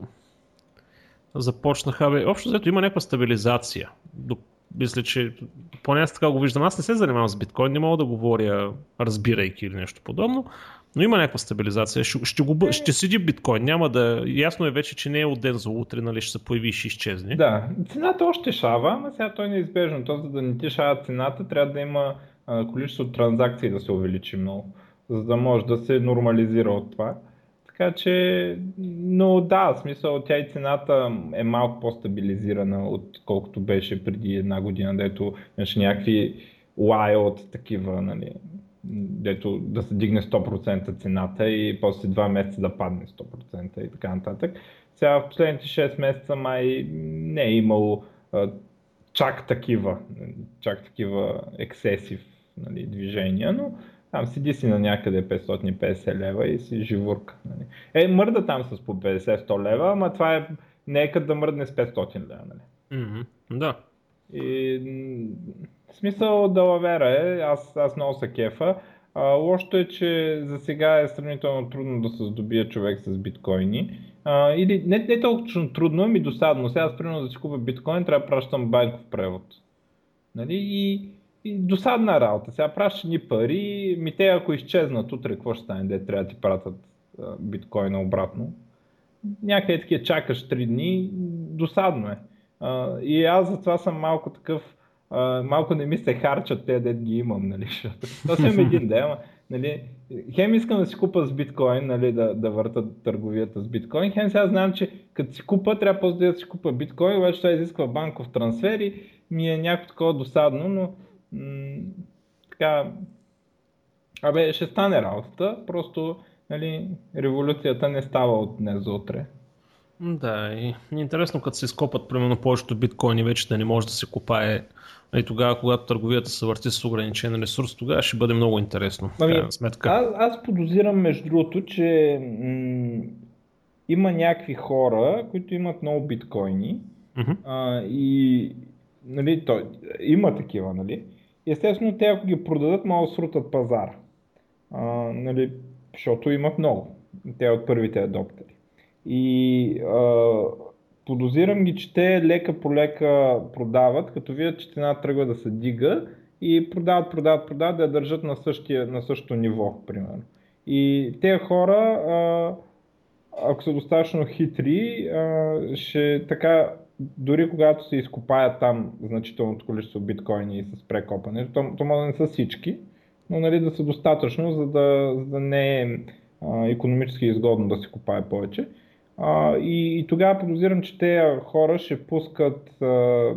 започнаха, бе, общо взето има някаква стабилизация. Мисля, че поне аз така го виждам. Аз не се занимавам с биткоин, не мога да говоря разбирайки или нещо подобно, но има някаква стабилизация. Ще, ще, го, ще седи биткоин, няма да... Ясно е вече, че не е от ден за утре, нали, ще се появи и ще изчезне. Да, цената още шава, но сега той е неизбежно. То, за да не ти шава цената, трябва да има а, количество транзакции да се увеличи много, за да може да се нормализира от това. Така че, но да, в смисъл тя и цената е малко по-стабилизирана, отколкото беше преди една година, дето имаше някакви wild такива, нали, дето да се дигне 100% цената и после 2 месеца да падне 100% и така нататък. Сега в последните 6 месеца май не е имало а, чак такива, чак такива ексесив нали, движения, но там седи си на някъде 550 лева и си живурка. Нали. Е, мърда там с по 50-100 лева, ама това е не като да мръдне с 500 лева. Нали. Mm-hmm. Да. И, в смисъл да лавера е, аз, аз много се кефа. А, лошото е, че за сега е сравнително трудно да се здобие човек с биткоини. А, или не, не толкова трудно, ами досадно. Сега аз примерно да си купя биткоин, трябва да пращам банков превод. Нали? И и досадна работа. Сега пращаш ни пари, ми те ако изчезнат утре, какво ще стане, де трябва да ти пратят биткоина обратно. Някъде такива чакаш 3 дни, досадно е. А, и аз затова съм малко такъв, малко не ми се харчат те, дед ги имам, нали, защото съм един ден, нали, хем искам да си купа с биткоин, нали, да, да върта търговията с биткоин, хем сега знам, че като си купа, трябва после да си купа биткоин, обаче това изисква банков трансфер и ми е някакво такова досадно, но така, абе, ще стане работата, просто нали, революцията не става от днес за утре. Да, и интересно като се изкопат примерно повечето биткоини вече да не може да се копае и тогава, когато търговията се върти с ограничен ресурс, тогава ще бъде много интересно. Ами, сметка. Аз, аз подозирам между другото, че м- има някакви хора, които имат много биткоини uh-huh. а, и нали, той, има такива, нали? Естествено, те ако ги продадат, могат да срутат пазара. А, нали, защото имат много. Те от първите адоптери. И а, подозирам ги, че те лека по лека продават, като видят, че цената тръгва да се дига и продават, продават, продават, да я държат на, същия, на същото ниво, примерно. И тези хора, а, ако са достатъчно хитри, а, ще така дори когато се изкопаят там значителното количество биткоини с прекопане, то, то може да не са всички, но нали, да са достатъчно, за да, за да не е а, економически изгодно да се копае повече. А, и, и тогава подозирам, че тези хора ще пускат, а,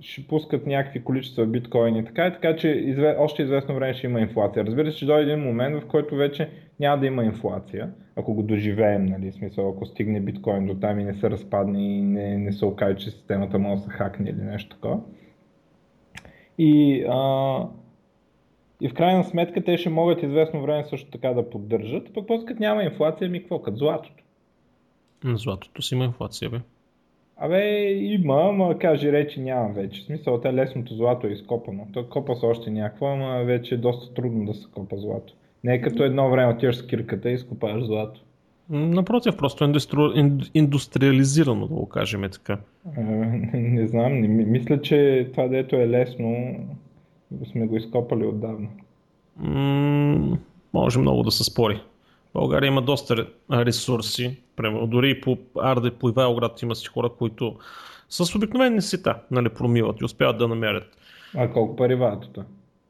ще пускат някакви количества биткоини. Така и така, че изве, още известно време ще има инфлация. Разбира се, че дойде един момент, в който вече няма да има инфлация ако го доживеем, нали, смисъл, ако стигне биткоин до там и не се разпадне и не, не се окаже, че системата може да се хакне или нещо такова. И, а, и в крайна сметка те ще могат известно време също така да поддържат, пък после няма инфлация, ми какво, като златото. На златото си има инфлация, бе. Абе, има, ама каже речи няма вече. В смисъл, те лесното злато е изкопано. То копа се още някакво, ама вече е доста трудно да се копа злато. Не е като едно време отиваш с кирката и изкопаваш злато. Напротив, просто индустри... индустриализирано, да го кажем така. А, не, не знам, не, мисля, че това дето е лесно, сме го изкопали отдавна. М- може много да се спори. България има доста ресурси, дори и по Арде, по Ивайлград има си хора, които с обикновени сита нали, промиват и успяват да намерят. А колко пари вадат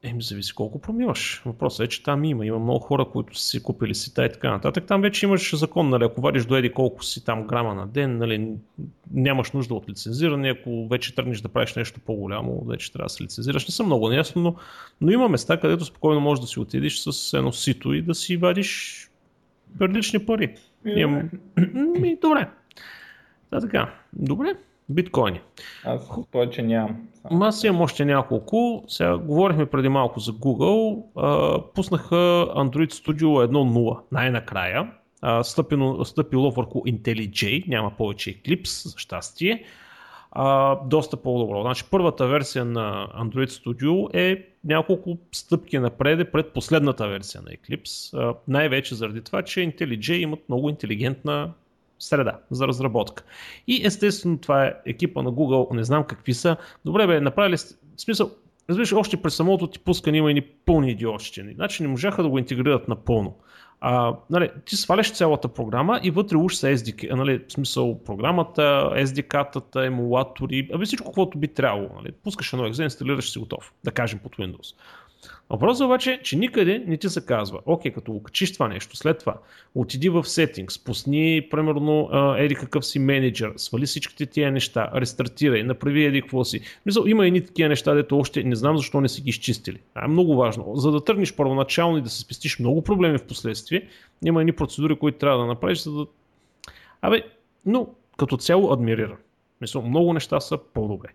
Еми, зависи колко промиваш. Въпросът е, че там има. Има много хора, които са си купили сита и така нататък. Там вече имаш закон, нали, ако вадиш до еди колко си там грама на ден, нали, нямаш нужда от лицензиране. Ако вече тръгнеш да правиш нещо по-голямо, вече трябва да се лицензираш. Не съм много неясно, но, но има места, където спокойно можеш да си отидеш с едно сито и да си вадиш прилични пари. Имам... Ми, добре. Да, така. Добре. Биткоини. Аз повече нямам. Аз имам още няколко. Сега говорихме преди малко за Google. А, пуснаха Android Studio 1.0 най-накрая. А, стъпило, стъпило върху IntelliJ, няма повече Eclipse, за щастие. А, доста по-добро. Значи първата версия на Android Studio е няколко стъпки напред пред последната версия на Eclipse. Най-вече заради това, че IntelliJ имат много интелигентна среда за разработка. И естествено това е екипа на Google, не знам какви са. Добре бе, направили смисъл, разбираш, още през самото ти пускане има и пълни идиотщини. Значи не можаха да го интегрират напълно. А, нали, ти сваляш цялата програма и вътре уж са SDK, нали, в смисъл програмата, SDK-тата, емулатори, аби всичко, каквото би трябвало. Нали. Пускаш едно екзем, инсталираш си готов, да кажем под Windows. Въпросът обаче е, че никъде не ти се казва, окей, като го качиш това нещо, след това отиди в Settings, пусни примерно еди какъв си менеджер, свали всичките тия неща, рестартирай, направи еди какво си. Мисъл, има едни такива неща, дето още не знам защо не си ги изчистили. А е много важно. За да тръгнеш първоначално и да се спестиш много проблеми в последствие, има едни процедури, които трябва да направиш, за да... Абе, но като цяло адмирира. Мисъл, много неща са по-добре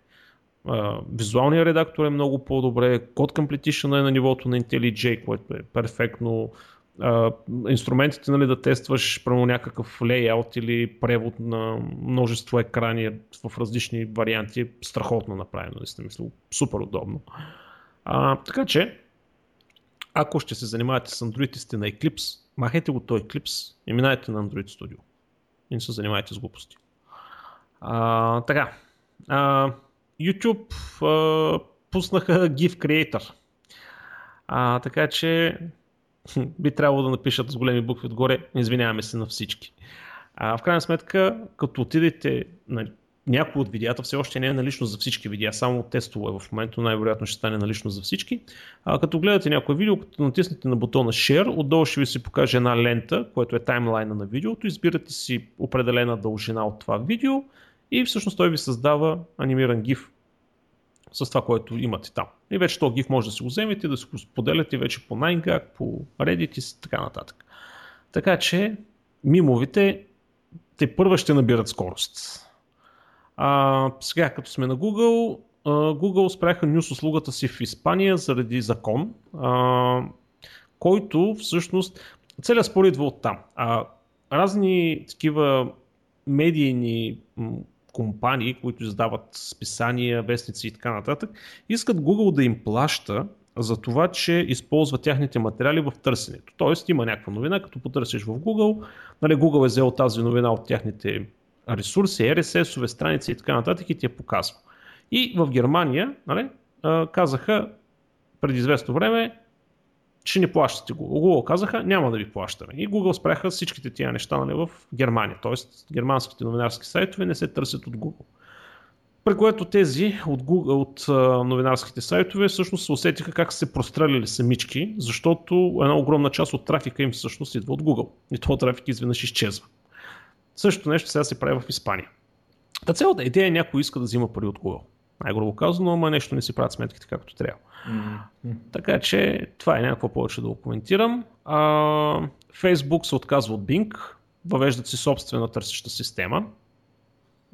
визуалният редактор е много по-добре, код Completion е на нивото на IntelliJ, което е перфектно. Uh, инструментите нали, да тестваш прямо някакъв лейаут или превод на множество екрани в различни варианти е страхотно направено, наистина мисля, супер удобно. Uh, така че, ако ще се занимавате с андроидите на Eclipse, махайте го той Eclipse и минайте на Android Studio. И не се занимайте с глупости. Uh, така, uh, YouTube а, пуснаха GIF Creator. А, така че би трябвало да напишат с големи букви отгоре, извиняваме се на всички. А, в крайна сметка, като отидете на някои от видеята, все още не е налично за всички видеа, само тестове в момента, най-вероятно ще стане налично за всички. А, като гледате някое видео, като натиснете на бутона Share, отдолу ще ви се покаже една лента, което е таймлайна на видеото, избирате си определена дължина от това видео и всъщност той ви създава анимиран GIF с това, което имате там. И вече този GIF може да си го вземете, да си го споделяте вече по 9gag, по Reddit и така нататък. Така че мимовите те първа ще набират скорост. А, сега, като сме на Google, Google спряха нюс услугата си в Испания заради закон, а, който всъщност целият спор идва от там. А, разни такива медийни компании, които издават списания, вестници и така нататък, искат Google да им плаща за това, че използва тяхните материали в търсенето. Тоест има някаква новина, като потърсиш в Google, нали, Google е взел тази новина от тяхните ресурси, RSS-ове, страници и така нататък и ти я показва. И в Германия нали, казаха преди известно време, че не плащате Google. Google казаха, няма да ви плащаме. И Google спряха всичките тия неща нали, в Германия. Тоест, германските новинарски сайтове не се търсят от Google. При което тези от, Google, от новинарските сайтове всъщност се усетиха как се простреляли самички, защото една огромна част от трафика им всъщност идва от Google. И този трафик изведнъж изчезва. Същото нещо сега се прави в Испания. Та цялата идея е някой иска да взима пари от Google. Най-грубо казано, ама нещо не си правят сметките както трябва. Mm-hmm. Така че това е някакво повече да го коментирам. А, Facebook се отказва от Bing, въвеждат си собствена търсеща система.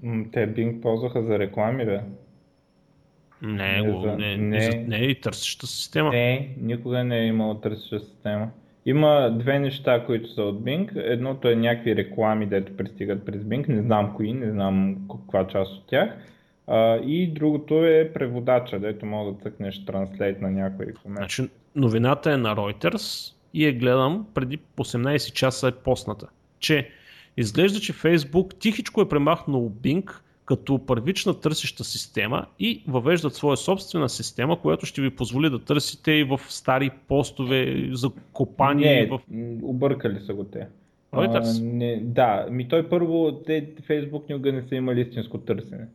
Те Bing ползваха за реклами, бе. Не, не, за... не, не, не, не е и търсеща система. Не, никога не е имало търсеща система. Има две неща, които са от Bing. Едното е някакви реклами, дето пристигат през Bing. Не знам кои, не знам каква част от тях. А, и другото е преводача, дето може да цъкнеш транслейт на някой комент. Значи, новината е на Reuters и я гледам преди 18 часа е постната, че изглежда, че Facebook тихичко е премахнал Bing като първична търсеща система и въвеждат своя собствена система, която ще ви позволи да търсите и в стари постове, за копания. Не, в... объркали са го те. Reuters? А, не, да, ми той първо, те, Facebook никога не са имали истинско търсене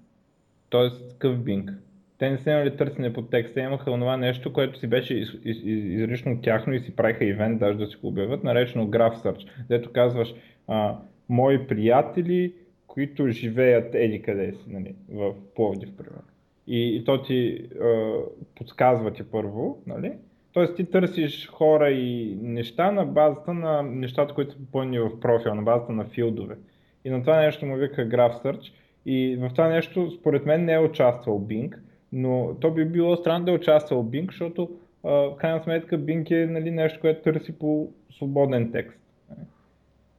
т.е. къв Bing. Те не са имали търсене по текста, имаха това нещо, което си беше из, изрично тяхно и си правиха ивент, даже да си го обявят, наречено Graph Search, дето казваш а, мои приятели, които живеят еди къде си, нали, в Пловдив, примерно. И, и то ти а, подсказва ти първо, нали, Тоест ти търсиш хора и неща на базата на нещата, които са попълнени в профила, на базата на филдове. И на това нещо му вика Graph Search. И в това нещо, според мен, не е участвал Bing, но то би било странно да е участвал Bing, защото в крайна сметка Bing е нали, нещо, което търси по свободен текст.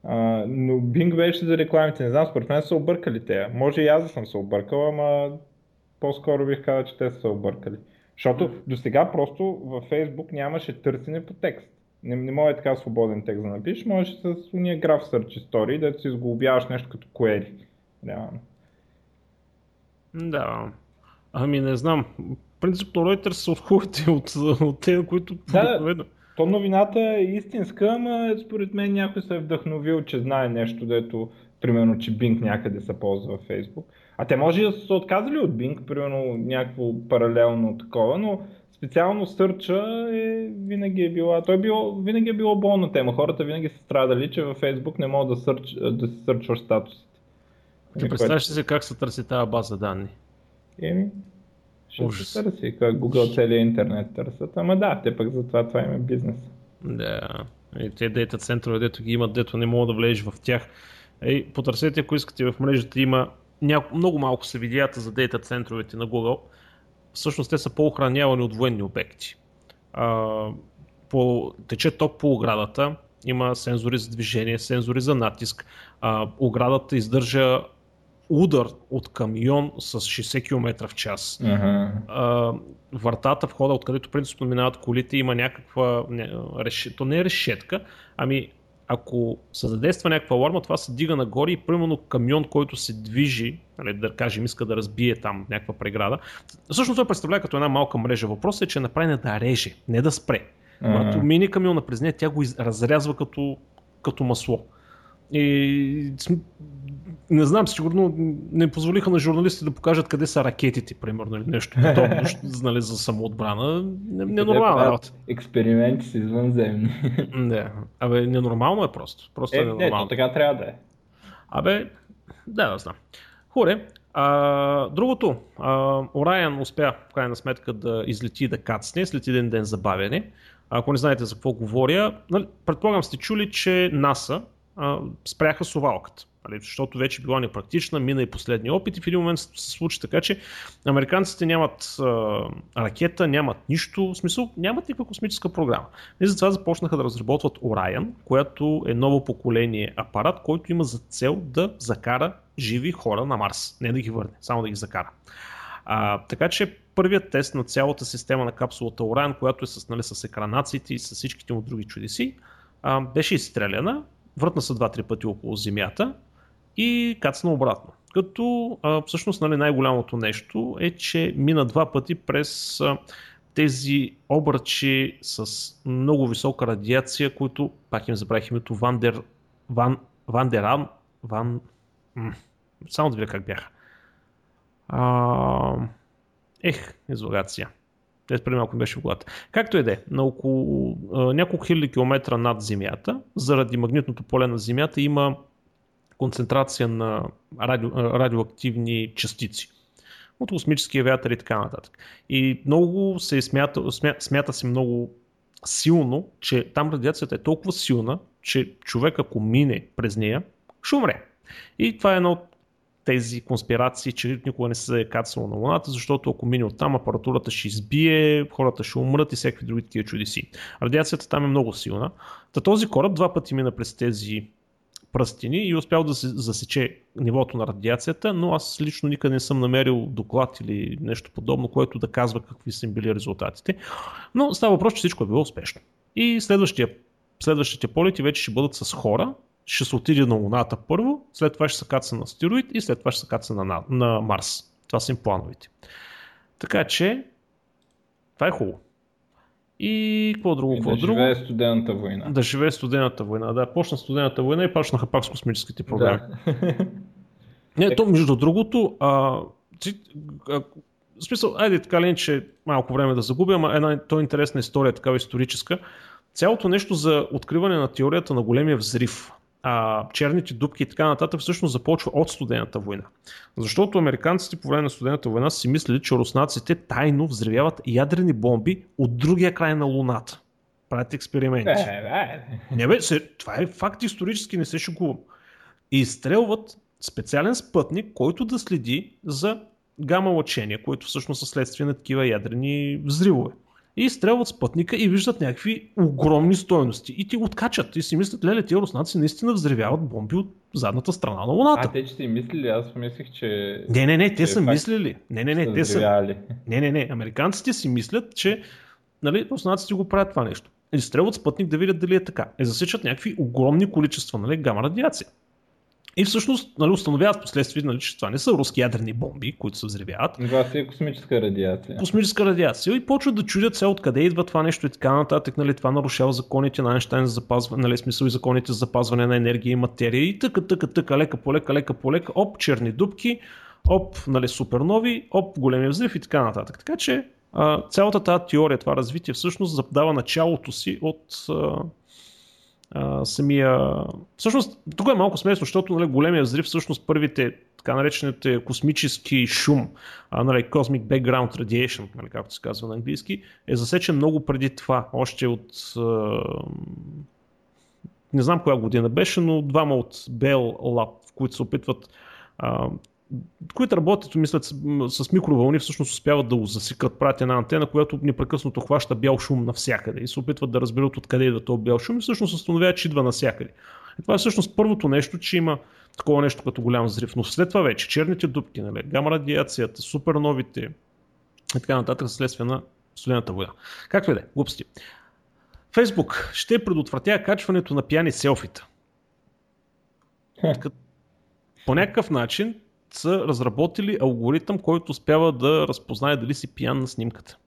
А, но Bing беше за рекламите, не знам, според мен са объркали те. Може и аз да съм се объркал, ама по-скоро бих казал, че те са се объркали. Защото до сега просто във Facebook нямаше търсене по текст. Не, не може така свободен текст да напишеш, можеш с уния граф search истории да си изглобяваш нещо като query. Реално. Да. Ами не знам. Принципно Reuters са от хубавите от, от тези, които да, то новината е истинска, ама според мен някой се е вдъхновил, че знае нещо, дето, примерно, че Bing някъде се ползва в Facebook. А те може да са се отказали от Bing, примерно някакво паралелно такова, но специално сърча е, винаги е била, той е било, винаги е било болна тема. Хората винаги са страдали, че във Facebook не могат да, сърч, да се сърчваш статусите. Ти представяш ли се как се търси тази база данни? Еми, ще Ужас. се търси, как Google целия интернет търсят, ама да, те пък затова това има бизнес. Да, и те дейта центрове, дето ги имат, дето не мога да влезеш в тях. Ей, потърсете, ако искате в мрежата, има няко, много малко са видеята за дейта центровете на Google. Всъщност те са по-охранявани от военни обекти. А, по, тече ток по оградата, има сензори за движение, сензори за натиск. А, оградата издържа удар от камион с 60 км в час. Uh-huh. А, вратата, входа, откъдето принципно минават колите, има някаква. Не, реш... То не е решетка, ами ако се задейства някаква аларма, това се дига нагоре и примерно камион, който се движи, нали, да кажем, иска да разбие там някаква преграда. Всъщност той представлява като една малка мрежа. Въпросът е, че е направена да реже, не да спре. Uh-huh. Когато мини камиона през нея, тя го разрязва като, като масло. И не знам, сигурно не позволиха на журналисти да покажат къде са ракетите, примерно, или нещо подобно, нали, за самоотбрана. Ненормална не работа. Експерименти с извънземни. Не, абе, ненормално е просто. Просто е, е ненормално. Не, така трябва да е. Абе, да, да знам. Хуре, а, другото, а, Орайан успя в крайна сметка да излети да кацне след един ден забавяне. Ако не знаете за какво говоря, нали, предполагам сте чули, че НАСА спряха совалката. Нали, защото вече била непрактична, мина и последния опит и в един момент се случи така, че американците нямат а, ракета, нямат нищо, в смисъл нямат никаква космическа програма. И затова започнаха да разработват Orion, която е ново поколение апарат, който има за цел да закара живи хора на Марс. Не да ги върне, само да ги закара. А, така че първият тест на цялата система на капсулата Orion, която е с, нали, с екранациите и с всичките му други чудеси, а, беше изстреляна въртна се два-три пъти около Земята и кацна обратно. Като а, всъщност нали, най-голямото нещо е, че мина два пъти през а, тези обръчи с много висока радиация, които, пак им забравих името, Вандер, Ван, Вандеран, Ван... М- само да видя как бяха. А, ех, изоляция. Те преди малко беше в главата. Както е, на около а, няколко хиляди километра над Земята, заради магнитното поле на Земята има концентрация на радио, радиоактивни частици от космическия вятър и така нататък. И много се смята, смята, смята се много силно, че там радиацията е толкова силна, че човек ако мине през нея, ще умре. И това е едно от тези конспирации, че никога не се е кацало на Луната, защото ако мине оттам апаратурата ще избие, хората ще умрат и всякакви други такива чудеси. Радиацията там е много силна. Та този кораб два пъти мина през тези пръстини и успял да се засече нивото на радиацията, но аз лично никъде не съм намерил доклад или нещо подобно, което да казва какви са им били резултатите. Но става въпрос, че всичко е било успешно. И следващия, следващите полети вече ще бъдат с хора, ще се отиде на Луната първо, след това ще се каца на астероид и след това ще се каца на, на Марс. Това са им плановете. Така че, това е хубаво. И какво друго? Какво да друго? живее студената война. Да живее студената война. Да, почна студената война и почнаха пак с космическите програми. Да. Не, то между другото, а, ти, а, в смисъл, айде така ли, че малко време да загубя, ама една то интересна история, такава историческа. Цялото нещо за откриване на теорията на големия взрив а, черните дупки и така нататък всъщност започва от студената война. Защото американците по време на студената война си мислили, че руснаците тайно взривяват ядрени бомби от другия край на Луната. Правят експерименти. Е. Не бе, се, това е факт исторически, не се шегувам. И изстрелват специален спътник, който да следи за гама лъчения, които всъщност са следствие на такива ядрени взривове. И изстрелват спътника и виждат някакви огромни стоености. И ти откачат. И си мислят, леле, тия руснаци наистина взривяват бомби от задната страна на Луната. А те, че си мислили, аз помислих, че... Не, не, не, те са мислили. Не, не, не, те са... Не, не, не. Американците си мислят, че нали, руснаците го правят това нещо. Изстрелват спътник да видят дали е така. И засичат някакви огромни количества нали, гама радиация. И всъщност нали, установяват последствие, нали, че това не са руски ядрени бомби, които се взривяват, Това си е космическа радиация. космическа радиация и почват да чудят се откъде идва това нещо и така нататък. Нали, това нарушава законите на Айнштайн за запазване, нали, смисъл и законите за запазване на енергия и материя и тъка, тъка, тъка, лека по лека, лека по лека, оп, черни дубки, оп, нали, супернови, оп, големия взрив и така нататък. Така че а, цялата тази теория, това развитие всъщност задава началото си от а, самия... Всъщност, тук е малко смешно, защото нали, големия взрив, всъщност първите така наречените космически шум, а, нали, Cosmic Background Radiation, нали, както се казва на английски, е засечен много преди това, още от а, не знам коя година беше, но двама от Bell Lab, които се опитват а, които работят, мислят, с, с микровълни, всъщност успяват да го засикат, правят една антена, която непрекъснато хваща бял шум навсякъде и се опитват да разберат откъде идва този бял шум и всъщност установяват, че идва навсякъде. И това е всъщност първото нещо, че има такова нещо като голям взрив. Но след това вече черните дупки, нали, гама радиацията, суперновите и така нататък следствие на студената война. Както и да е, глупости. Фейсбук ще предотвратява качването на пияни селфита. Като по някакъв начин са разработили алгоритъм, който успява да разпознае дали си пиян на снимката.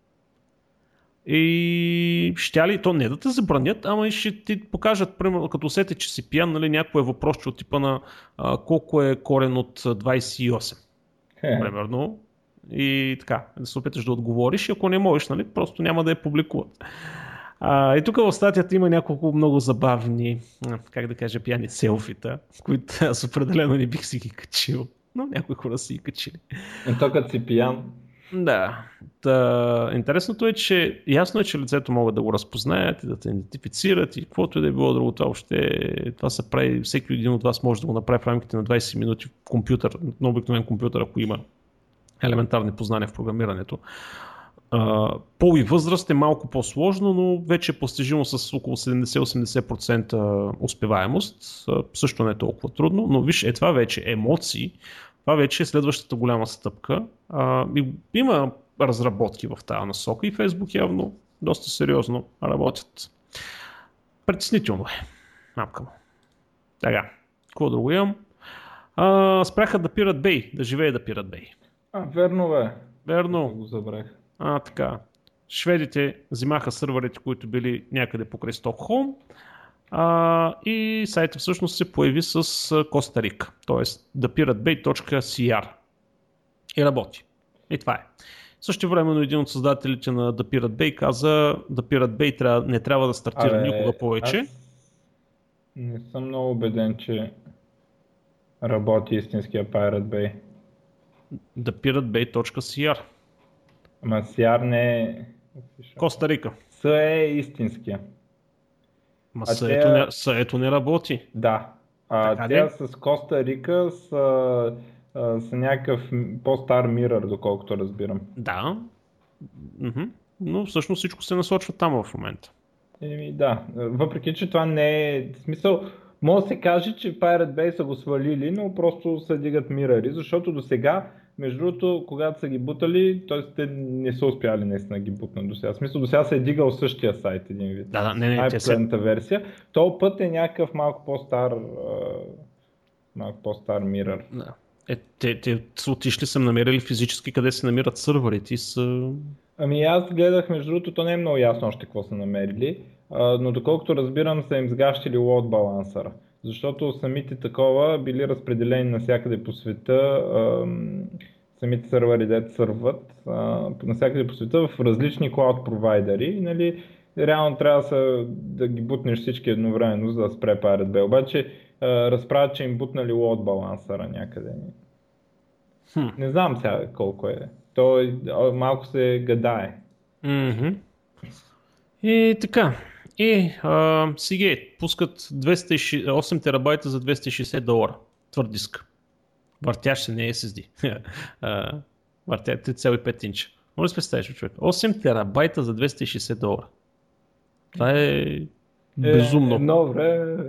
И ще ли, то не да те забранят, ама и ще ти покажат, примерно, като усети, че си пиян, нали, някое въпросче от типа на а, колко е корен от а, 28, Е, примерно. И така, да се опиташ да отговориш и ако не можеш, нали, просто няма да я публикуват. А, и тук в статията има няколко много забавни, как да кажа, пияни селфита, които аз определено не бих си ги качил, но някои хора си ги качили. е, то като си пиян. Да. Та, интересното е, че ясно е, че лицето могат да го разпознаят и да те идентифицират и каквото и да е било друго. Това въобще това се прави, всеки един от вас може да го направи в рамките на 20 минути в компютър, на обикновен компютър, ако има елементарни познания в програмирането. Uh, пол и възраст е малко по-сложно, но вече е постижимо с около 70-80% успеваемост. Uh, също не е толкова трудно, но виж, е това вече емоции, това вече е следващата голяма стъпка. Uh, и има разработки в тази насока и Facebook явно доста сериозно работят. Притеснително е. Мамка му. Така, какво друго имам? Uh, спряха да пират бей, да живее да пират бей. А, верно бе. Верно. Го забрах. А, така. Шведите взимаха сървърите, които били някъде покрай Стокхолм а, и сайта всъщност се появи с Коста Рика, т.е. thepiratbay.cr и работи. И това е. Също времено един от създателите на The Pirate Bay каза The Pirate Bay трябва, не трябва да стартира Абе, никога повече. Не съм много убеден, че работи истинския Pirate Bay. thepiratebay.cr Ама Сяр не е... Коста Рика. С е истинския. Ма А съето, те- не, съето не работи. Да. А, Така тя ли? с Коста Рика са, са някакъв по-стар мирър, доколкото разбирам. Да. Мгм. Но всъщност всичко се насочва там в момента. Еми, да. Въпреки, че това не е... В смисъл, може да се каже, че Pirate Bay са го свалили, но просто се дигат мирари, защото до сега, между другото, когато са ги бутали, т.е. те не са успяли наистина да ги бутнат до сега. В смисъл, до сега се е дигал същия сайт един вид. Да, да, не, не, те се... версия. То път е някакъв малко по-стар, малко по-стар мирър. Да. Е, те, те са отишли, са намерили физически къде се намират сървърите и са... Ами аз гледах, между другото, то не е много ясно още какво са намерили, а, но доколкото разбирам са им сгащили лот балансъра. Защото самите такова били разпределени навсякъде по света, ам, самите сървъри, дето сърват, навсякъде по света в различни клауд провайдери. Нали, реално трябва да, са, да ги бутнеш всички едновременно, за да спре Pirate Bay. Обаче разправят, че им бутнали лот балансъра някъде. Хм. Не знам сега колко е. Той малко се гадае. Mm-hmm. И така. И а, Seagate пускат 206, 8 терабайта за 260 долара. Твърд диск. Въртящ се, не е SSD. Въртя 3,5 инча. Може да представиш, човек. 8 терабайта за 260 долара. Това е, е безумно. Е, едно време,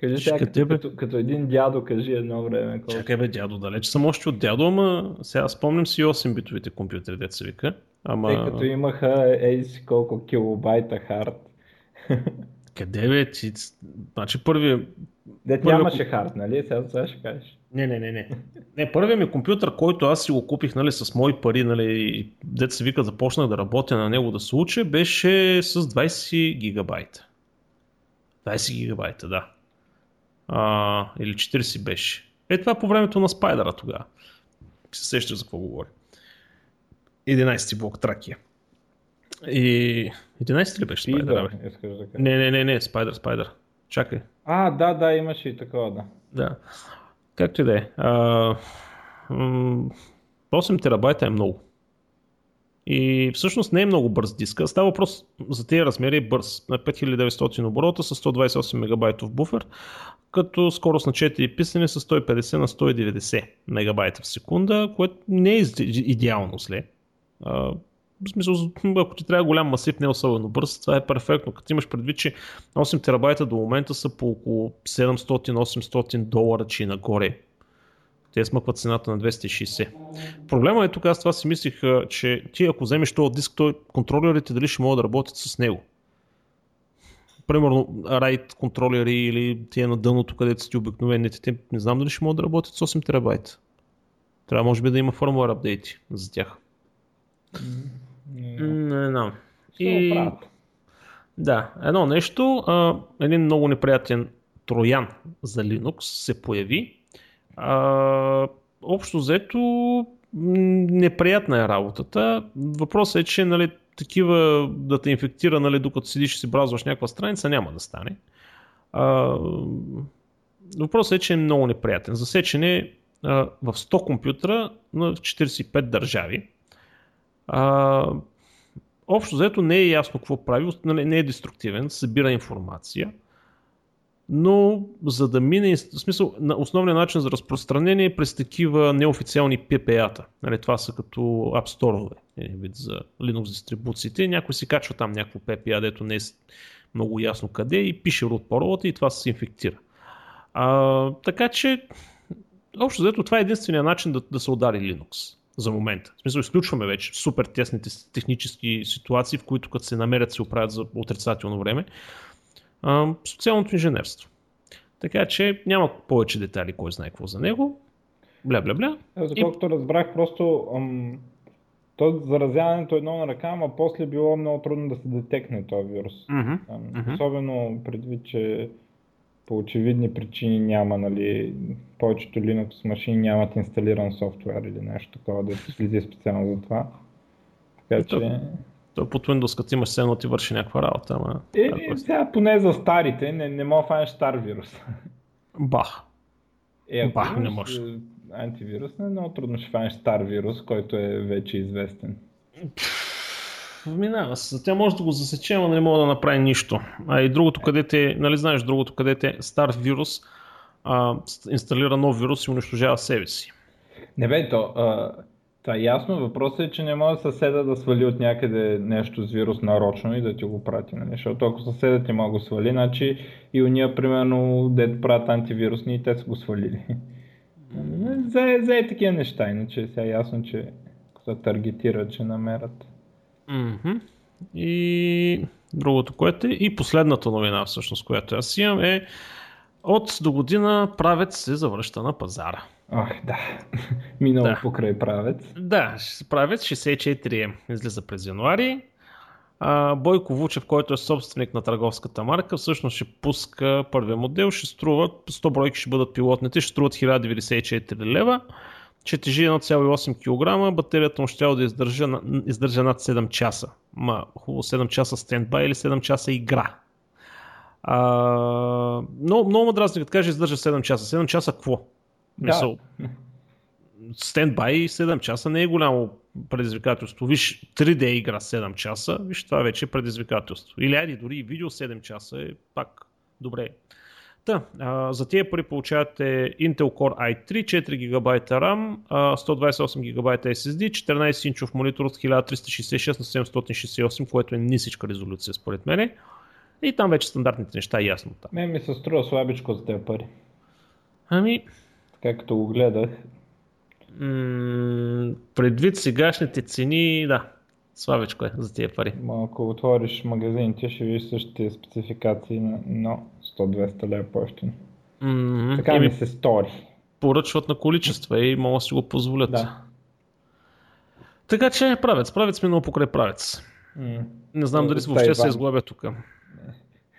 кажи сега, като, като, като, един дядо, кажи едно време. Колко... Чакай бе, дядо, далеч съм още от дядо, ама сега спомням си 8 битовите компютри, деца вика. Ама... Тъй като имаха ей си колко килобайта хард. Къде бе ти? Значи първи... Дет първи... нямаше хард, нали? Сега, сега ще кажеш. Не, не, не, не. Не, първият ми компютър, който аз си го купих нали, с мои пари, нали, дете се вика, започнах да работя на него да се уча, беше с 20 гигабайта. 20 гигабайта, да. А, или 40 беше. Е, това по времето на Спайдера тогава. Се сещаш за какво говоря. 11 блок Тракия. И 11 ли беше Спайдер? Не, не, не, не, Спайдер, Спайдер. Чакай. А, да, да, имаше и такова, да. Да. Както и да е. 8 терабайта е много. И всъщност не е много бърз диска. Става въпрос за тези размери е бърз. На 5900 оборота с 128 мегабайтов буфер, като скорост на 4 писане с 150 на 190 мегабайта в секунда, което не е идеално зле. В смисъл, ако ти трябва голям масив, не е особено бърз, това е перфектно. Като имаш предвид, че 8 терабайта до момента са по около 700-800 долара, че и нагоре. Те смъкват цената на 260. Проблема е тук, аз това си мислих, че ти ако вземеш този диск, той контролерите дали ще могат да работят с него. Примерно RAID контролери или тия на дъното, където са ти обикновените, те не знам дали ще могат да работят с 8 терабайта. Трябва може би да има firmware апдейти за тях. Не знам. И... Да, едно нещо, а, един много неприятен троян за Linux се появи. А, общо взето неприятна е работата. Въпросът е, че нали, такива да те инфектира, нали, докато седиш и си бразваш някаква страница, няма да стане. А, въпросът е, че е много неприятен. Засечен е а, в 100 компютъра на 45 държави. А, общо взето не е ясно какво прави, нали, не е деструктивен, събира информация, но за да мине, в смисъл, основният начин за разпространение е през такива неофициални PPA-та. Нали, това са като App Store, вид за Linux дистрибуциите. Някой си качва там някакво PPA, дето не е много ясно къде и пише root паролата и това се инфектира. А, така че, общо взето, това е единствения начин да, да се удари Linux за момента. В смисъл, изключваме вече супер тесните технически ситуации, в които като се намерят се оправят за отрицателно време. А, социалното инженерство. Така че няма повече детайли, кой знае какво за него. Бля, бля, бля. За колкото и... разбрах, просто ам, то заразяването е едно на ръка, ама после било много трудно да се детекне този вирус. Mm-hmm. Ам, mm-hmm. Особено предвид, че по очевидни причини няма, нали, повечето Linux машини нямат инсталиран софтуер или нещо такова, да следи специално за това. Така и че... То, под Windows, като имаш едно ти върши някаква работа, ама... Е, е, сега поне за старите, не, не мога да фанеш стар вирус. Бах. Е, ако Бах, не можеш. Антивирус, не много трудно ще фанеш стар вирус, който е вече известен. Минава се. Тя може да го засече, но не мога да направи нищо. А и другото, където е, нали знаеш, другото, където е стар вирус, а, инсталира нов вирус и унищожава себе си. Не бе, то, а, това е ясно. Въпросът е, че не може съседа да свали от някъде нещо с вирус нарочно и да ти го прати. Нали? Защото ако съседът ти може го свали, значи и уния, примерно, дед правят антивирусни и те са го свалили. За, за е такива неща, иначе сега е ясно, че се таргетират, че намерят. Mm-hmm. И другото, което е и последната новина, всъщност, която аз имам е от до година правец се завръща на пазара. Ох, да. Минало да. покрай правец. Да, правец 64 излиза през януари. А, Бойко Вучев, който е собственик на търговската марка, всъщност ще пуска първия модел, ще струва, 100 бройки ще бъдат пилотните, ще струват 1094 лева че тежи 1,8 кг, батерията му ще да издържа, издържа над 7 часа. Ма, хубаво 7 часа стендбай или 7 часа игра. А, много, много ме дразни, като каже издържа 7 часа. 7 часа какво? Да. Мисъл, стендбай 7 часа не е голямо предизвикателство. Виж 3D игра 7 часа, виж това вече е предизвикателство. Или айде дори видео 7 часа е пак добре. Та, а, за тия пари получавате Intel Core i3, 4 ГБ RAM, 128 ГБ SSD, 14 инчов монитор от 1366 на 768, което е нисичка резолюция според мен. И там вече стандартните неща е ясно. Там. Мен ми се струва слабичко за тези пари. Ами... Така като го гледах. М- предвид сегашните цени, да, слабичко е за тия пари. Ако отвориш магазините, ще видиш същите спецификации, но 100-200 лева по-ефтино. Mm-hmm. Така ми се стори. Поръчват на количества и могат да си го позволят. Да. Така че правец. Правец минал покрай правец. Mm. Не знам дали въобще се изглобя тук.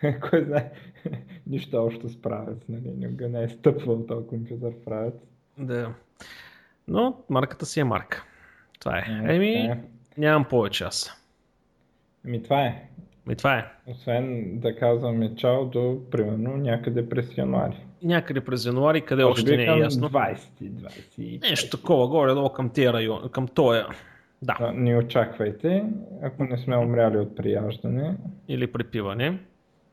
Кой знае, нищо общо с правец, нали? Никога не е стъпвал този компютър правец. Да. Но марката си е марка. Това е. Еми, е. нямам повече аз. Еми, това е. Еми, това е. Освен да казваме чао до, примерно, някъде през януари. Някъде през януари, къде Може още не е ясно. 20, 20. Нещо такова, горе-долу към тия район, към тоя. Да. да. Не очаквайте, ако не сме умряли от прияждане. Или припиване.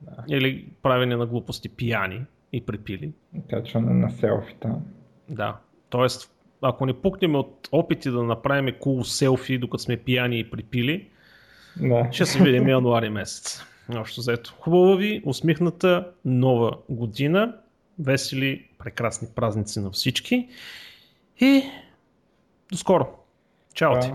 Да. Или правене на глупости пияни и припили. Качване на селфита. Да. Тоест, ако не пукнем от опити да направим кул cool селфи, докато сме пияни и припили, да. ще се видим януари месец. Общо заето. Хубава ви, усмихната нова година. Весели, прекрасни празници на всички. И до скоро. Чао ти!